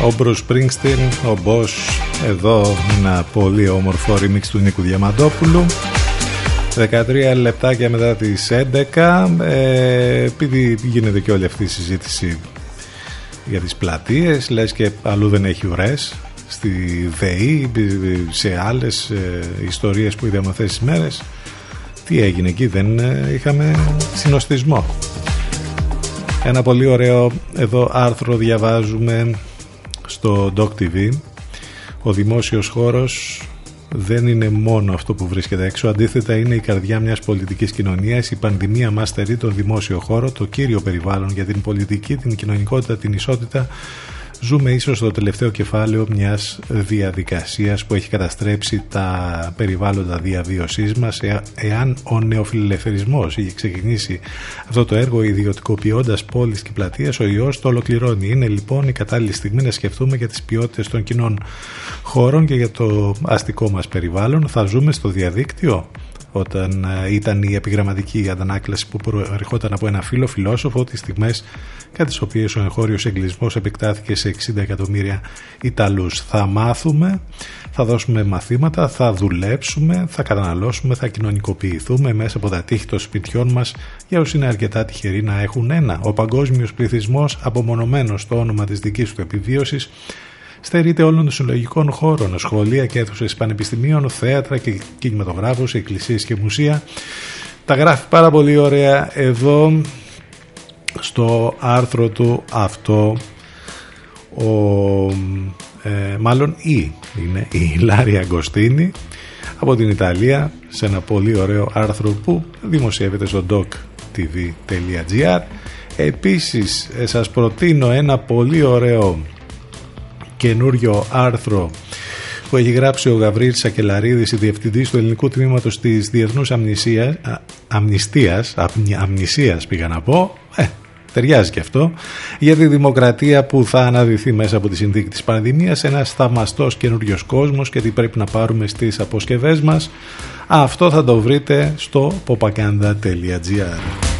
ο Bruce Springsteen, ο Boss εδώ ένα πολύ όμορφο remix του Νίκου Διαμαντόπουλου. 13 λεπτάκια μετά τις 11 ε, επειδή γίνεται και όλη αυτή η συζήτηση για τις πλατείες λες και αλλού δεν έχει ουρές στη ΔΕΗ σε άλλες ε, ιστορίες που είδαμε αυτές τις μέρες. Τι έγινε εκεί, δεν ε, είχαμε συνοστισμό. Ένα πολύ ωραίο εδώ άρθρο διαβάζουμε στο Doc TV. Ο δημόσιος χώρος δεν είναι μόνο αυτό που βρίσκεται έξω, αντίθετα είναι η καρδιά μιας πολιτικής κοινωνίας. Η πανδημία μας στερεί τον δημόσιο χώρο, το κύριο περιβάλλον για την πολιτική, την κοινωνικότητα, την ισότητα, Ζούμε ίσως στο τελευταίο κεφάλαιο μιας διαδικασίας που έχει καταστρέψει τα περιβάλλοντα διαβίωσής μας εάν ο νεοφιλελευθερισμός είχε ξεκινήσει αυτό το έργο ιδιωτικοποιώντας πόλεις και πλατείες ο ιός το ολοκληρώνει. Είναι λοιπόν η κατάλληλη στιγμή να σκεφτούμε για τις ποιότητες των κοινών χώρων και για το αστικό μας περιβάλλον. Θα ζούμε στο διαδίκτυο; Όταν ε, ήταν η επιγραμματική αντανάκλαση που προερχόταν από ένα φίλο φιλόσοφο τις στιγμές κατά τις οποίες ο εγχώριος εγκλισμός επεκτάθηκε σε 60 εκατομμύρια Ιταλούς. Θα μάθουμε, θα δώσουμε μαθήματα, θα δουλέψουμε, θα καταναλώσουμε, θα κοινωνικοποιηθούμε μέσα από τα τείχη των σπιτιών μας για όσοι είναι αρκετά τυχεροί να έχουν ένα. Ο παγκόσμιος πληθυσμός απομονωμένος στο όνομα της δικής του επιβίωσης στερείται όλων των συλλογικών χώρων, σχολεία και αίθουσες πανεπιστημίων, θέατρα και κινηματογράφους, εκκλησίες και μουσεία. Τα γράφει πάρα πολύ ωραία εδώ στο άρθρο του αυτό ο, ε, μάλλον η είναι η Λάρια Αγκοστίνη από την Ιταλία σε ένα πολύ ωραίο άρθρο που δημοσιεύεται στο doctv.gr επίσης ε, σας προτείνω ένα πολύ ωραίο καινούριο άρθρο που έχει γράψει ο Γαβρίλ Σακελαρίδης, η διευθυντής του ελληνικού τμήματος της Διεθνούς Αμνησίας, Αμνηστίας, Αμνησίας πήγα να πω, ε, ταιριάζει και αυτό, για τη δημοκρατία που θα αναδυθεί μέσα από τη συνθήκη της πανδημίας, ένας θαυμαστός καινούριος κόσμος και τι πρέπει να πάρουμε στις αποσκευές μας. Αυτό θα το βρείτε στο popakanda.gr.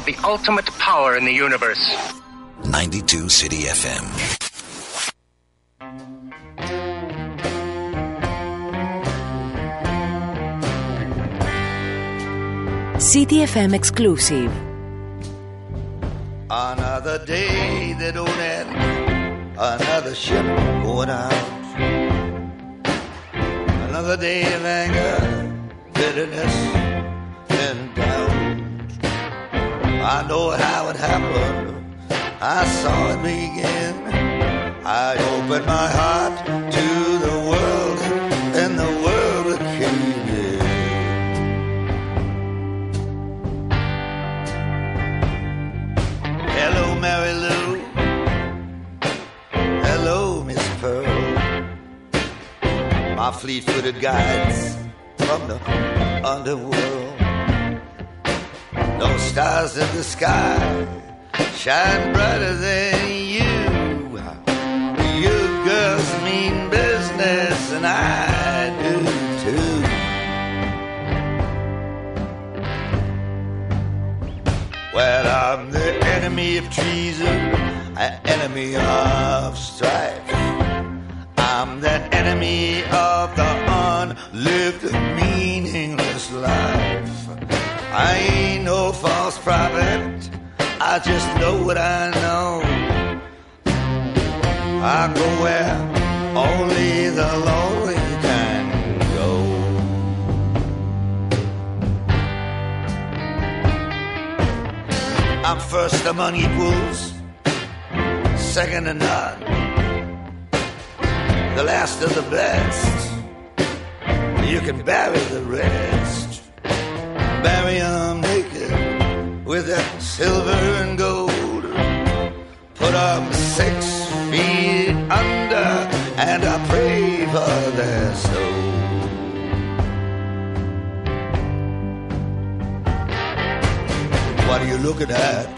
station is now the ultimate power in the universe. 92 City FM. CTFM exclusive. Another day that don't end, another ship going out. Another day of anger, bitterness, I'm first among equals, second to none, the last of the best. You can bury the rest, bury 'em naked with that silver and gold. Put 'em six feet under, and I pray for their soul. What are you looking at?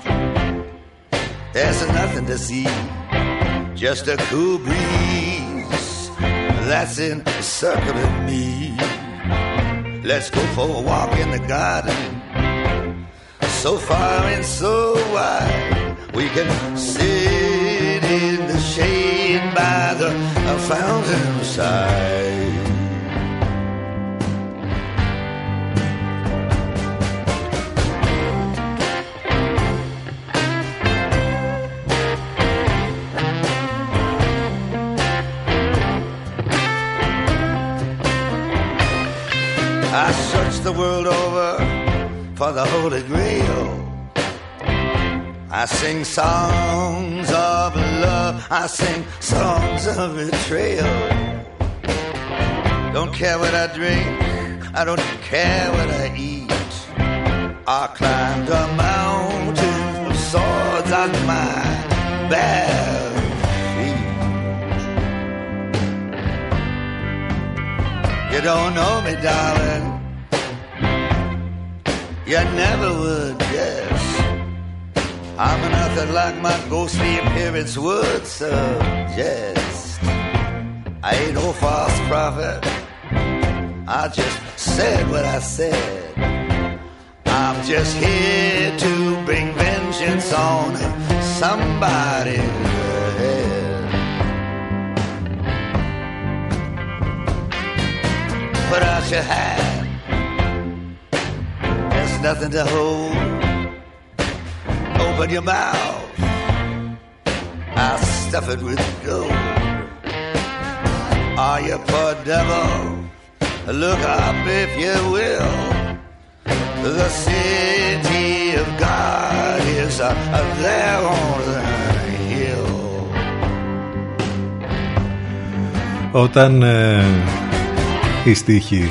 There's nothing to see, just a cool breeze that's encircling me. Let's go for a walk in the garden, so far and so wide. We can sit in the shade by the fountain side. The world over for the Holy Grail. I sing songs of love. I sing songs of betrayal. Don't care what I drink. I don't care what I eat. I climbed a mountain with swords on my bare feet. You don't know me, darling. You never would guess. I'm nothing like my ghostly appearance would suggest. I ain't no false prophet. I just said what I said. I'm just here to bring vengeance on somebody's head. Put out your hand. There's nothing to hold. Open your mouth. I'll stuff it with gold. Are you poor devil? Look up if you will. The city of God is uh, there on the hill. Όταν ε, η στίχη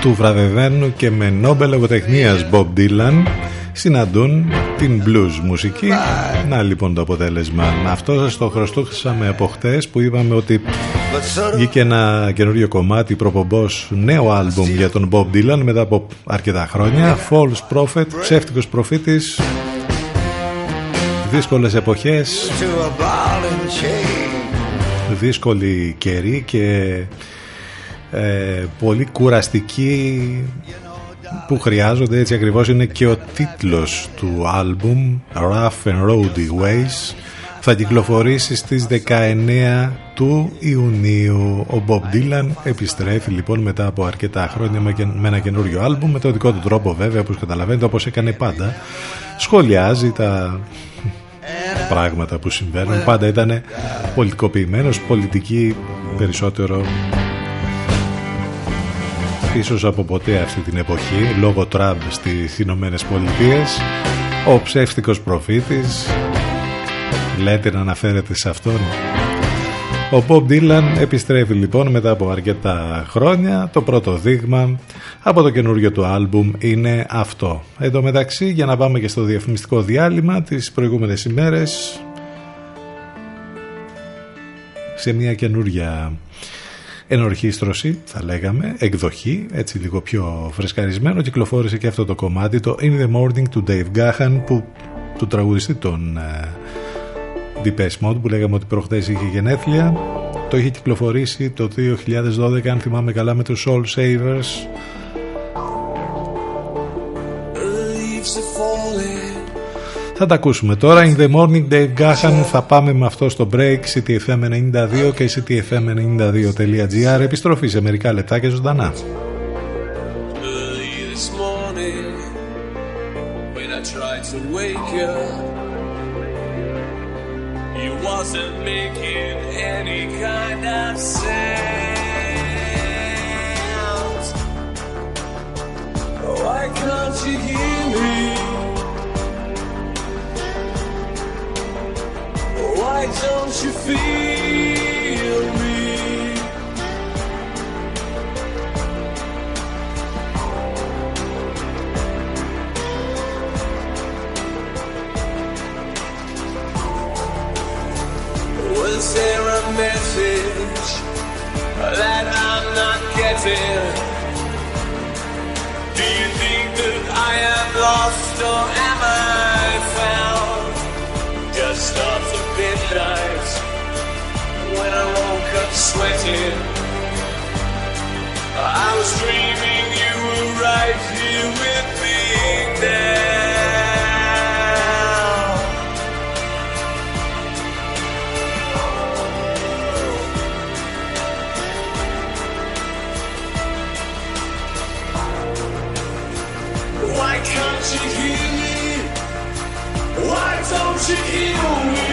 του βραβευμένου και με νόμπελ λογοτεχνίας Bob Dylan συναντούν την blues μουσική. Να λοιπόν το αποτέλεσμα. Αυτό σας το χρωστούσαμε από χτες που είπαμε ότι βγήκε ένα καινούριο κομμάτι προπομπός νέο άλμπουμ για τον Bob Dylan μετά από αρκετά χρόνια. False Prophet, ψεύτικος προφήτης. Δύσκολες εποχές. Δύσκολη καιρή και ε, πολύ κουραστική που χρειάζονται έτσι ακριβώς είναι και ο τίτλος του άλμπουμ Rough and Roady Ways. Θα κυκλοφορήσει στις 19 του Ιουνίου. Ο Bob Dylan επιστρέφει λοιπόν μετά από αρκετά χρόνια με ένα καινούριο άλμπουμ με το δικό του τρόπο βέβαια όπως καταλαβαίνετε όπως έκανε πάντα. Σχολιάζει τα πράγματα που συμβαίνουν. Πάντα ήταν πολιτικοποιημένος πολιτική περισσότερο ίσως από ποτέ αυτή την εποχή λόγω Τραμπ στις Ηνωμένες Πολιτείες ο ψεύτικος προφήτης. Λέτε να αναφέρεται σε αυτόν. Ο Bob Dylan επιστρέφει λοιπόν μετά από αρκετά χρόνια. Το πρώτο δείγμα από το καινούριο του άλμπουμ είναι αυτό. Εν τω μεταξύ για να πάμε και στο διαφημιστικό διάλειμμα τις προηγούμενες ημέρες σε μια καινούρια ενορχίστρωση θα λέγαμε, εκδοχή έτσι λίγο πιο φρεσκαρισμένο κυκλοφόρησε και αυτό το κομμάτι το In the Morning του Dave Gahan που του τραγουδιστή τον uh, Depeche Mode που λέγαμε ότι προχθές είχε γενέθλια. Το είχε κυκλοφορήσει το 2012 αν θυμάμαι καλά με τους Soul Savers Θα τα ακούσουμε τώρα. In the morning, Dave Gahan. Θα πάμε με αυτό στο break. CTFM92 και CTFM92.gr. Επιστροφή σε μερικά λεπτά και ζωντανά. wasn't making any kind of sense. Why can't you hear me? Why don't you feel me? Was there a message that I'm not getting? Do you think that I am lost or am I found? Just after midnight when I woke up sweating. I was dreaming you were right here with me now. Why can't you hear me? Why don't you hear me?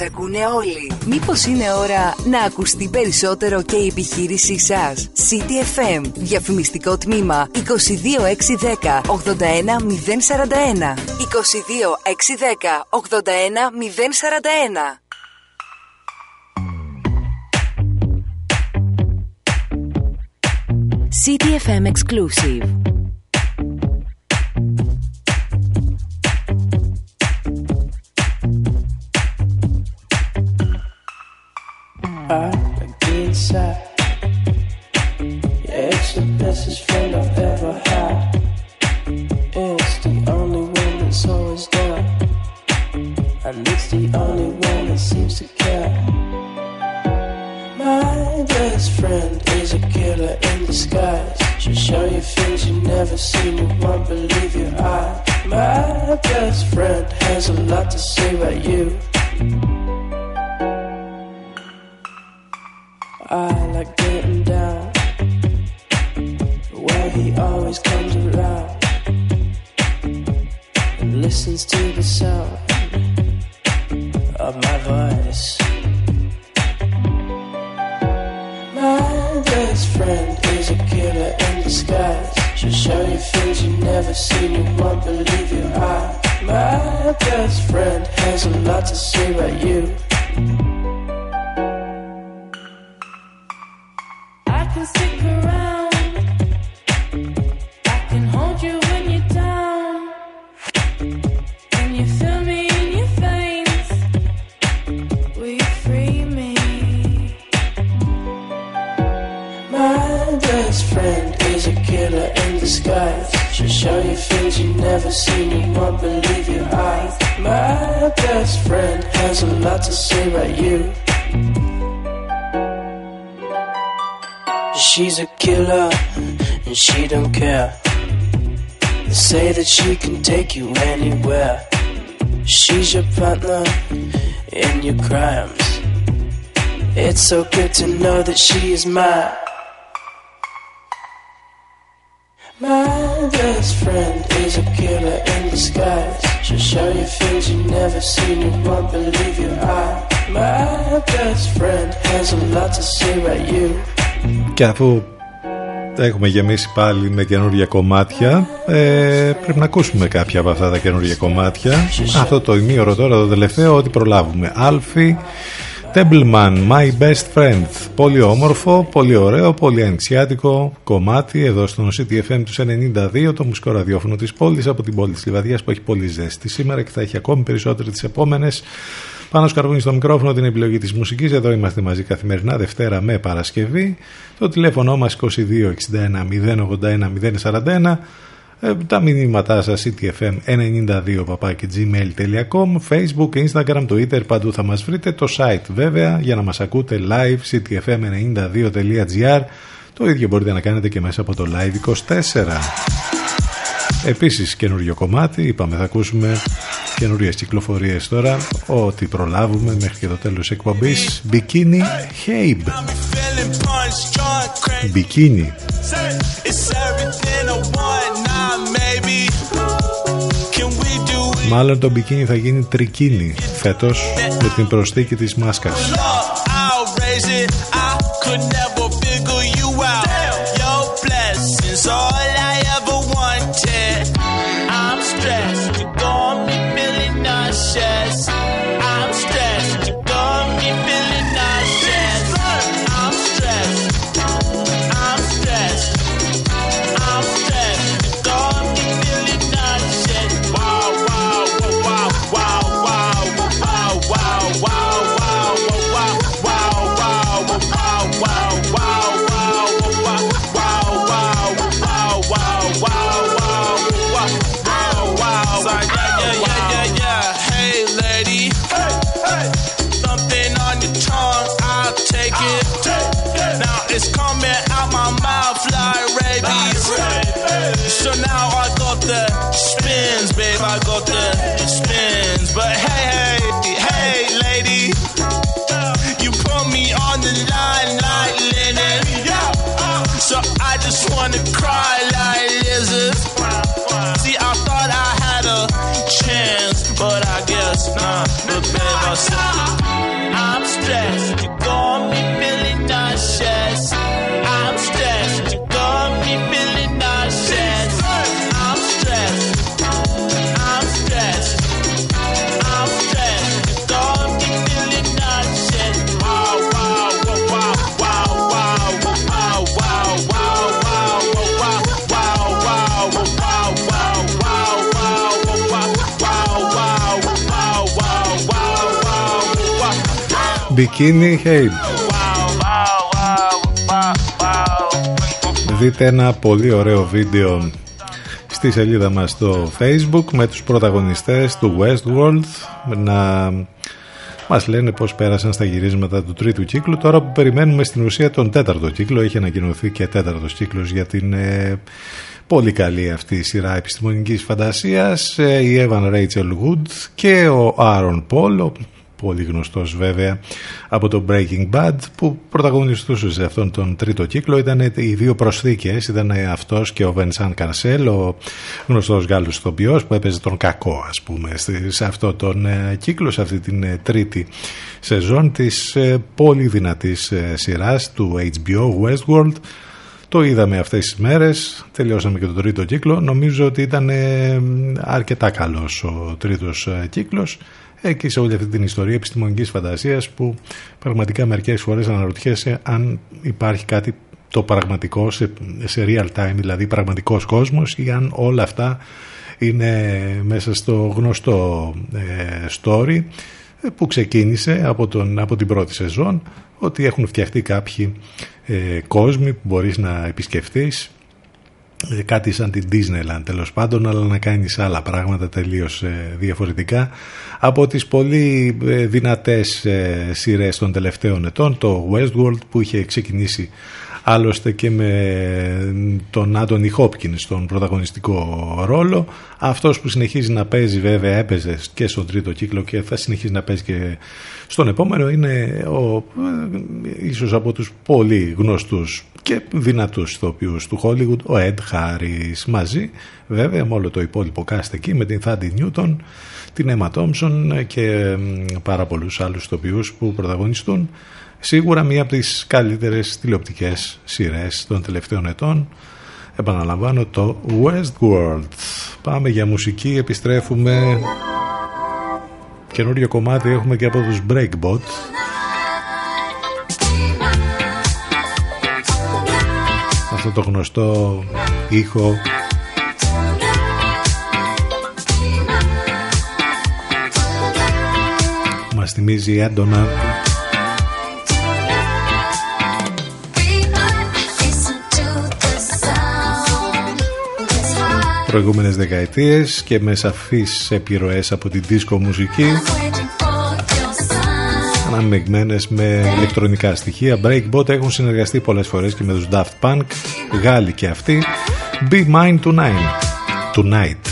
Μας ακούνε όλοι. Μήπως είναι ώρα να ακουστεί περισσότερο και η επιχείρησή σας. City FM. Διαφημιστικό τμήμα 22610 81041. 22610 81041. City FM exclusive. Friend is a killer in disguise. She'll show you things you've never seen, you won't believe your eyes. My best friend has a lot to say about you. don't care. They say that she can take you anywhere. She's your partner in your crimes. It's so good to know that she is my My best friend is a killer in disguise. She'll show you things you never seen, you won't believe your eye. My best friend has a lot to say about you. Gavel έχουμε γεμίσει πάλι με καινούργια κομμάτια, ε, πρέπει να ακούσουμε κάποια από αυτά τα καινούργια κομμάτια. Αυτό το ημίωρο τώρα, το τελευταίο, ό,τι προλάβουμε. Άλφη, Templeman, My Best Friend. Πολύ όμορφο, πολύ ωραίο, πολύ ανοιξιάτικο κομμάτι εδώ στο CTFM του 92, το μουσικό ραδιόφωνο της πόλης από την πόλη της Λιβαδιάς που έχει πολύ ζέστη σήμερα και θα έχει ακόμη περισσότερο τις επόμενες. Πάνω σκαρβούνι στο μικρόφωνο την επιλογή της μουσικής. Εδώ είμαστε μαζί καθημερινά Δευτέρα με Παρασκευή. Το τηλέφωνο μας 2261 081 041. Ε, τα μηνύματά σας ctfm92 gmail.com facebook, instagram, twitter παντού θα μας βρείτε το site βέβαια για να μας ακούτε live ctfm92.gr το ίδιο μπορείτε να κάνετε και μέσα από το live 24 Επίσης καινούριο κομμάτι είπαμε θα ακούσουμε καινούριες κυκλοφορίες τώρα. Ό,τι προλάβουμε μέχρι και το τέλος της εκπομπής. Bikini Habe. Bikini. Μάλλον το μπικίνι θα γίνει τρικίνι φέτος με την προσθήκη της μάσκας. Babe. I got the spins. But hey, hey, hey, lady. You put me on the line like linen. So I just wanna cry like lizards. See, I thought I had a chance, but I guess not. But babe, I said, Μπικίνι, hey. Δείτε ένα πολύ ωραίο βίντεο στη σελίδα μας στο facebook με τους πρωταγωνιστές του Westworld να μας λένε πώς πέρασαν στα γυρίσματα του τρίτου κύκλου τώρα που περιμένουμε στην ουσία τον τέταρτο κύκλο έχει ανακοινωθεί και τέταρτος κύκλος για την ε, πολύ καλή αυτή η σειρά επιστημονικής φαντασίας ε, η Evan Rachel Wood και ο Aaron Paul ο πολύ γνωστός βέβαια από το Breaking Bad που πρωταγωνιστούσε σε αυτόν τον τρίτο κύκλο. Ήταν οι δύο προσθήκες. Ήταν αυτός και ο Vincent Cancel ο γνωστός Γάλλος ηθοποιός που έπαιζε τον κακό ας πούμε σε αυτό τον κύκλο σε αυτή την τρίτη σεζόν της πολύ δυνατής σειράς του HBO Westworld. Το είδαμε αυτές τις μέρες, τελειώσαμε και τον τρίτο κύκλο. Νομίζω ότι ήταν αρκετά καλός ο τρίτος κύκλος και σε όλη αυτή την ιστορία επιστημονικής φαντασίας που πραγματικά μερικές φορές αναρωτιέσαι αν υπάρχει κάτι το πραγματικό σε, σε real time, δηλαδή πραγματικός κόσμος ή αν όλα αυτά είναι μέσα στο γνωστό ε, story που ξεκίνησε από, τον, από την πρώτη σεζόν ότι έχουν φτιαχτεί κάποιοι ε, κόσμοι που μπορείς να επισκεφτείς ε, κάτι σαν την Disneyland τέλος πάντων αλλά να κάνεις άλλα πράγματα τελείως ε, διαφορετικά από τις πολύ ε, δυνατές ε, σειρές των τελευταίων ετών. Το Westworld που είχε ξεκινήσει άλλωστε και με τον Άντωνι Χόπκινς στον πρωταγωνιστικό ρόλο. Αυτός που συνεχίζει να παίζει βέβαια έπαιζε και στον τρίτο κύκλο και θα συνεχίζει να παίζει και στον επόμενο. Είναι ο, ίσως από τους πολύ γνωστούς και δυνατούς ηθοποιούς του Hollywood ο Ed Harris μαζί βέβαια με όλο το υπόλοιπο cast εκεί με την Thandi Newton την Emma Thompson και πάρα πολλούς άλλους ηθοποιούς που πρωταγωνιστούν σίγουρα μία από τις καλύτερες τηλεοπτικές σειρές των τελευταίων ετών. Επαναλαμβάνω το Westworld. Πάμε για μουσική επιστρέφουμε. Καινούριο κομμάτι έχουμε και από τους Breakbot. Αυτό το γνωστό ήχο. Μας θυμίζει έντονα προηγούμενες δεκαετίες και με σαφείς επιρροές από την δίσκο μουσική. Αναμειγμένες με ηλεκτρονικά στοιχεία. Breakbot έχουν συνεργαστεί πολλές φορές και με τους Daft Punk. Γάλλοι και αυτοί. Be Mine Tonight. Tonight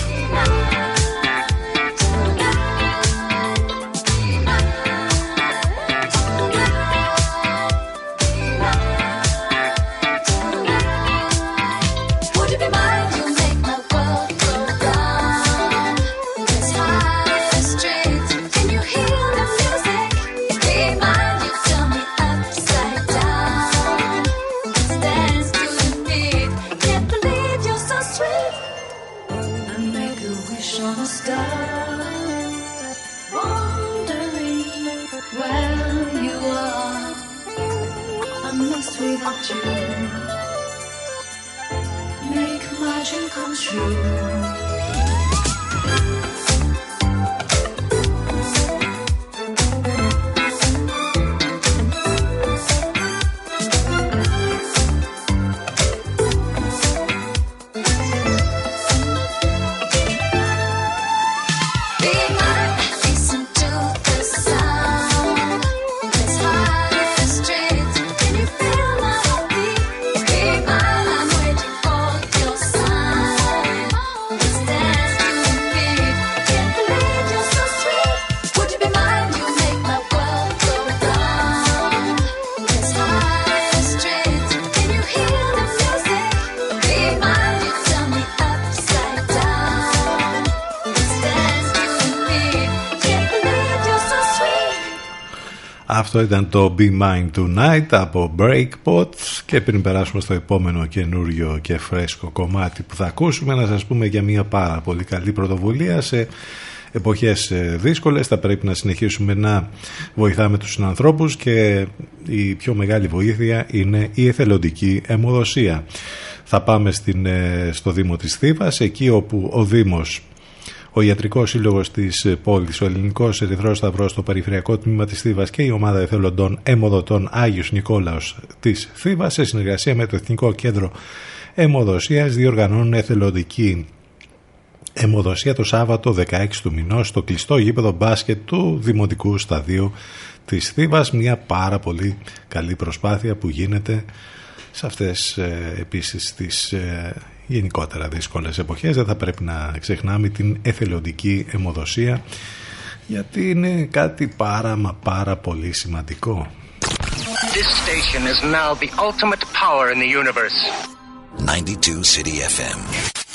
Αυτό ήταν το Be Mine Tonight από Breakpot και πριν περάσουμε στο επόμενο καινούριο και φρέσκο κομμάτι που θα ακούσουμε να σας πούμε για μια πάρα πολύ καλή πρωτοβουλία σε εποχές ε, δύσκολες θα πρέπει να συνεχίσουμε να βοηθάμε τους ανθρώπους και η πιο μεγάλη βοήθεια είναι η εθελοντική αιμοδοσία. Θα πάμε στην, ε, στο Δήμο της Θήβας εκεί όπου ο Δήμος ο Ιατρικός Σύλλογος της πόλης, ο Ελληνικός Ερυθρός Σταυρός, το Περιφερειακό Τμήμα της Θήβας και η Ομάδα Εθελοντών Αιμοδοτών Άγιος Νικόλαος της Θήβας, σε συνεργασία με το Εθνικό Κέντρο Αιμοδοσίας, διοργανώνουν εθελοντική αιμοδοσία το Σάββατο 16 του μηνός στο κλειστό γήπεδο μπάσκετ του Δημοτικού Σταδίου της Θήβας. Μια πάρα πολύ καλή προσπάθεια που γίνεται σε αυτές ε, επίσης τις ε, γενικότερα δύσκολες εποχές δεν θα πρέπει να ξεχνάμε την εθελοντική αιμοδοσία γιατί είναι κάτι πάρα μα πάρα πολύ σημαντικό This station is now the ultimate power in the universe. 92 City FM.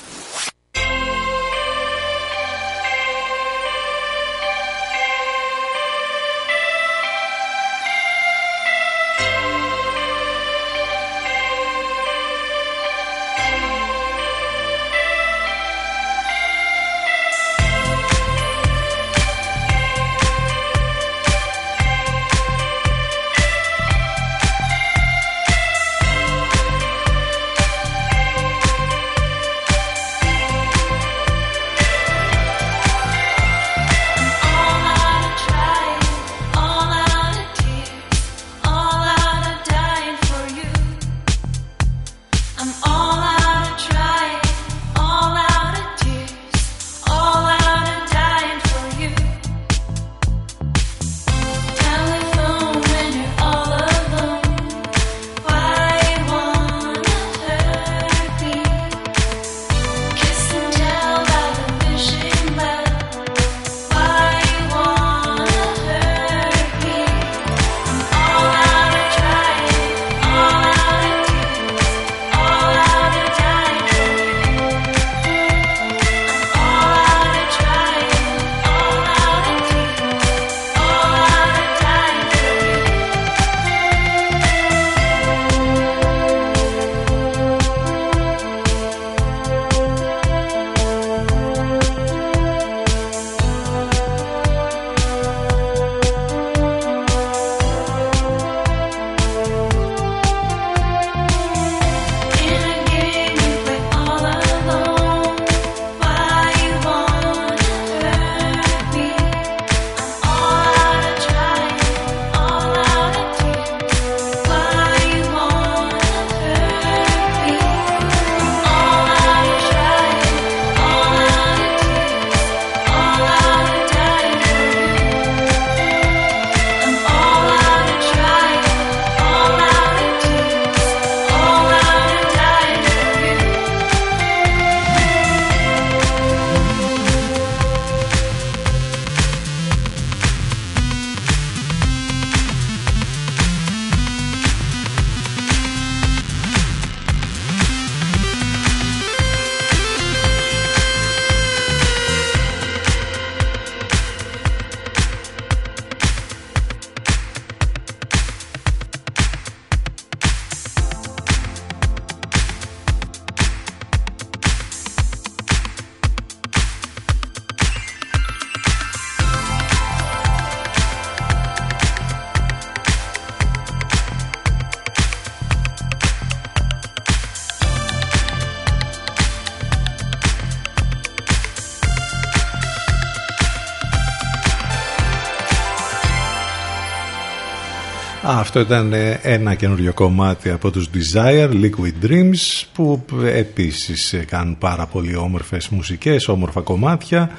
Αυτό ήταν ε, ένα καινούριο κομμάτι από τους Desire, Liquid Dreams, που επίσης ε, κάνουν πάρα πολύ όμορφες μουσικές, όμορφα κομμάτια.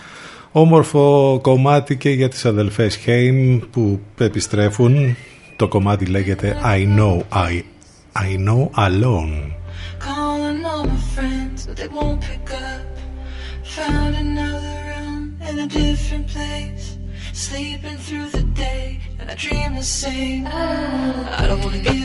Όμορφο κομμάτι και για τις αδελφές Haim που επιστρέφουν. Το κομμάτι λέγεται I Know, I, I Know Alone. Same. I don't wanna give,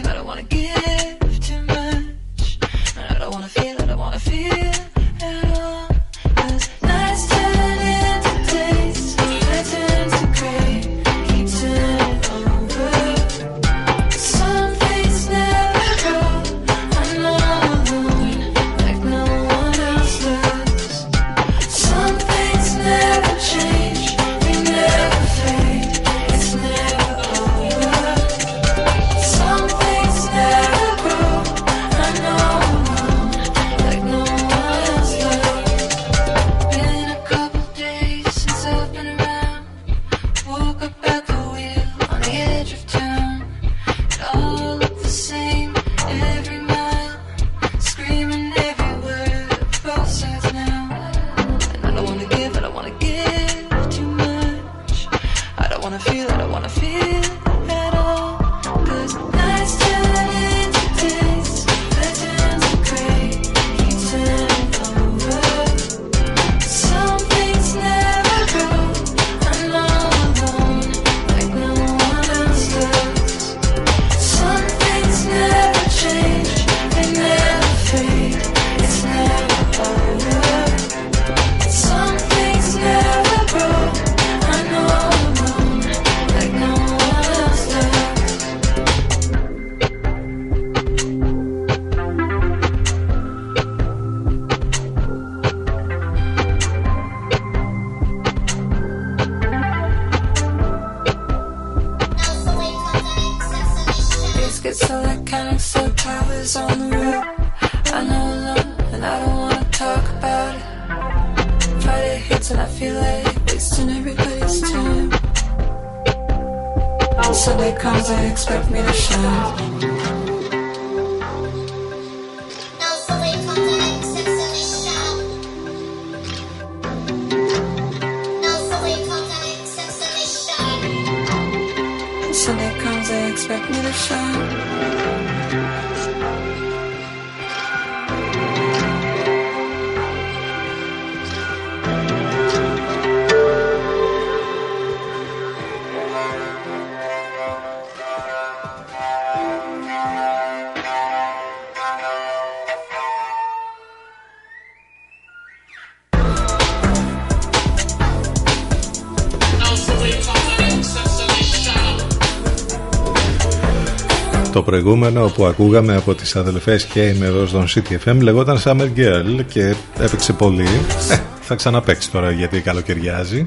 προηγούμενο που ακούγαμε από τις αδελφές Game εδώ στον CTFM λεγόταν Summer Girl και έπαιξε πολύ. Ε, θα ξαναπαίξει τώρα γιατί καλοκαιριάζει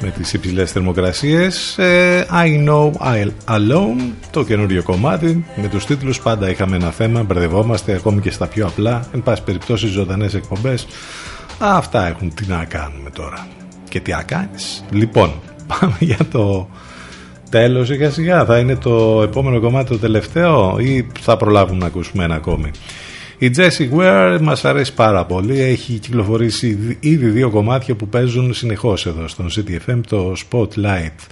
με τις υψηλές θερμοκρασίες. Ε, I Know I'll Alone, το καινούριο κομμάτι. Με τους τίτλους πάντα είχαμε ένα θέμα, μπερδευόμαστε ακόμη και στα πιο απλά. Εν πάση περιπτώσει ζωντανές εκπομπές. Αυτά έχουν τι να κάνουμε τώρα. Και τι να κάνεις. Λοιπόν, πάμε για το τέλος σιγά σιγά. Θα είναι το επόμενο κομμάτι το τελευταίο ή θα προλάβουμε να ακούσουμε ένα ακόμη. Η Jessie Ware μας αρέσει πάρα πολύ. Έχει κυκλοφορήσει ήδη δύο κομμάτια που παίζουν συνεχώς εδώ στον CTFM, το Spotlight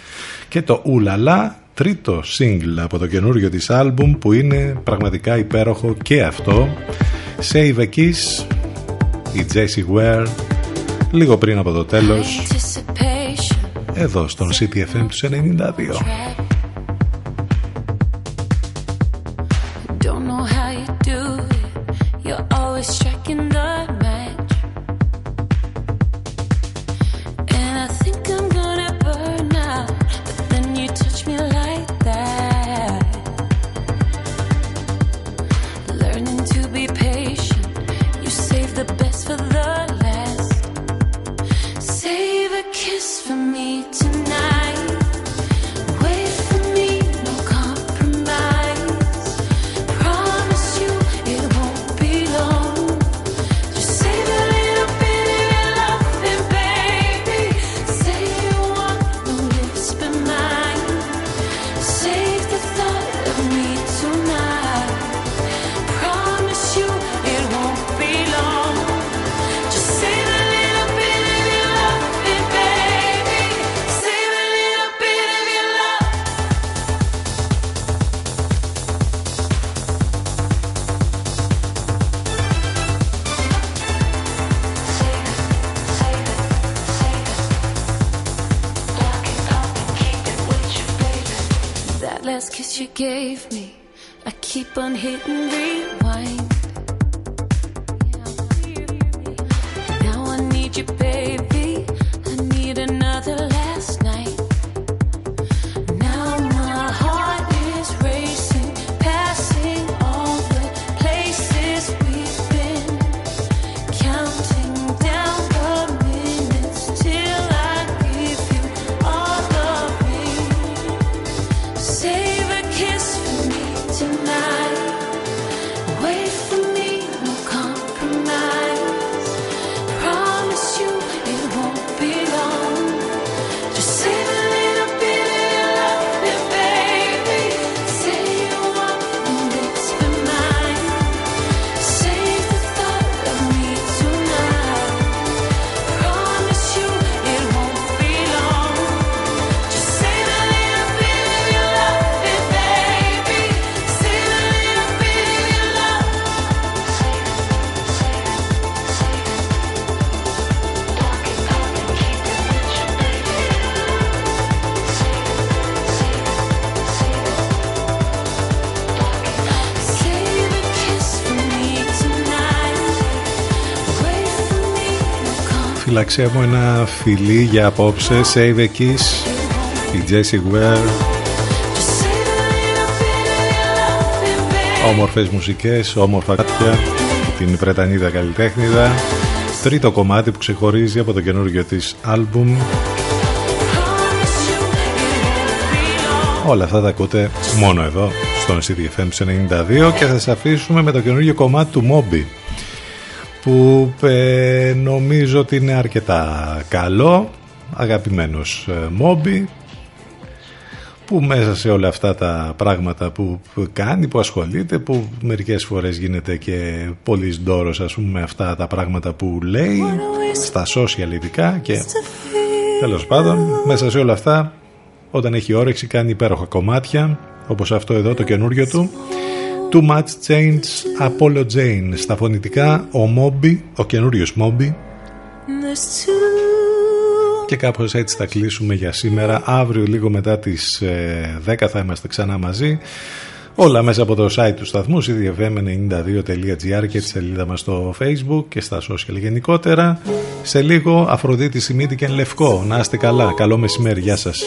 και το Ουλαλά, τρίτο single από το καινούριο της άλμπουμ που είναι πραγματικά υπέροχο και αυτό. Save a Kiss, η Jessie Ware, λίγο πριν από το τέλος, εδώ στον CTFM του 92. No Φυλαξέ μου ένα φιλί για απόψε. Save a kiss. Η Jessie Ware. Όμορφες μουσικές, όμορφα κάτια. Την Βρετανίδα καλλιτέχνηδα. Τρίτο κομμάτι που ξεχωρίζει από το καινούργιο της άλμπουμ. Όλα αυτά τα ακούτε μόνο εδώ στον CDFM 92 και θα σας αφήσουμε με το καινούργιο κομμάτι του Moby που ε, νομίζω ότι είναι αρκετά καλό αγαπημένος ε, Moby που μέσα σε όλα αυτά τα πράγματα που κάνει, που ασχολείται, που μερικές φορές γίνεται και πολύ ντόρος ας πούμε με αυτά τα πράγματα που λέει στα social ειδικά και τέλος πάντων μέσα σε όλα αυτά όταν έχει όρεξη κάνει υπέροχα κομμάτια όπως αυτό εδώ το καινούριο του Too Much Change Apollo Jane στα φωνητικά ο Moby, ο καινούριος Moby There's two και κάπως έτσι θα κλείσουμε για σήμερα. Αύριο λίγο μετά τις ε, 10 θα είμαστε ξανά μαζί. Όλα μέσα από το site του σταθμού cdfm92.gr και τη σελίδα μας στο facebook και στα social γενικότερα. Σε λίγο Αφροδίτη Σιμίτη και Λευκό. Να είστε καλά. Καλό μεσημέρι. Γεια σας.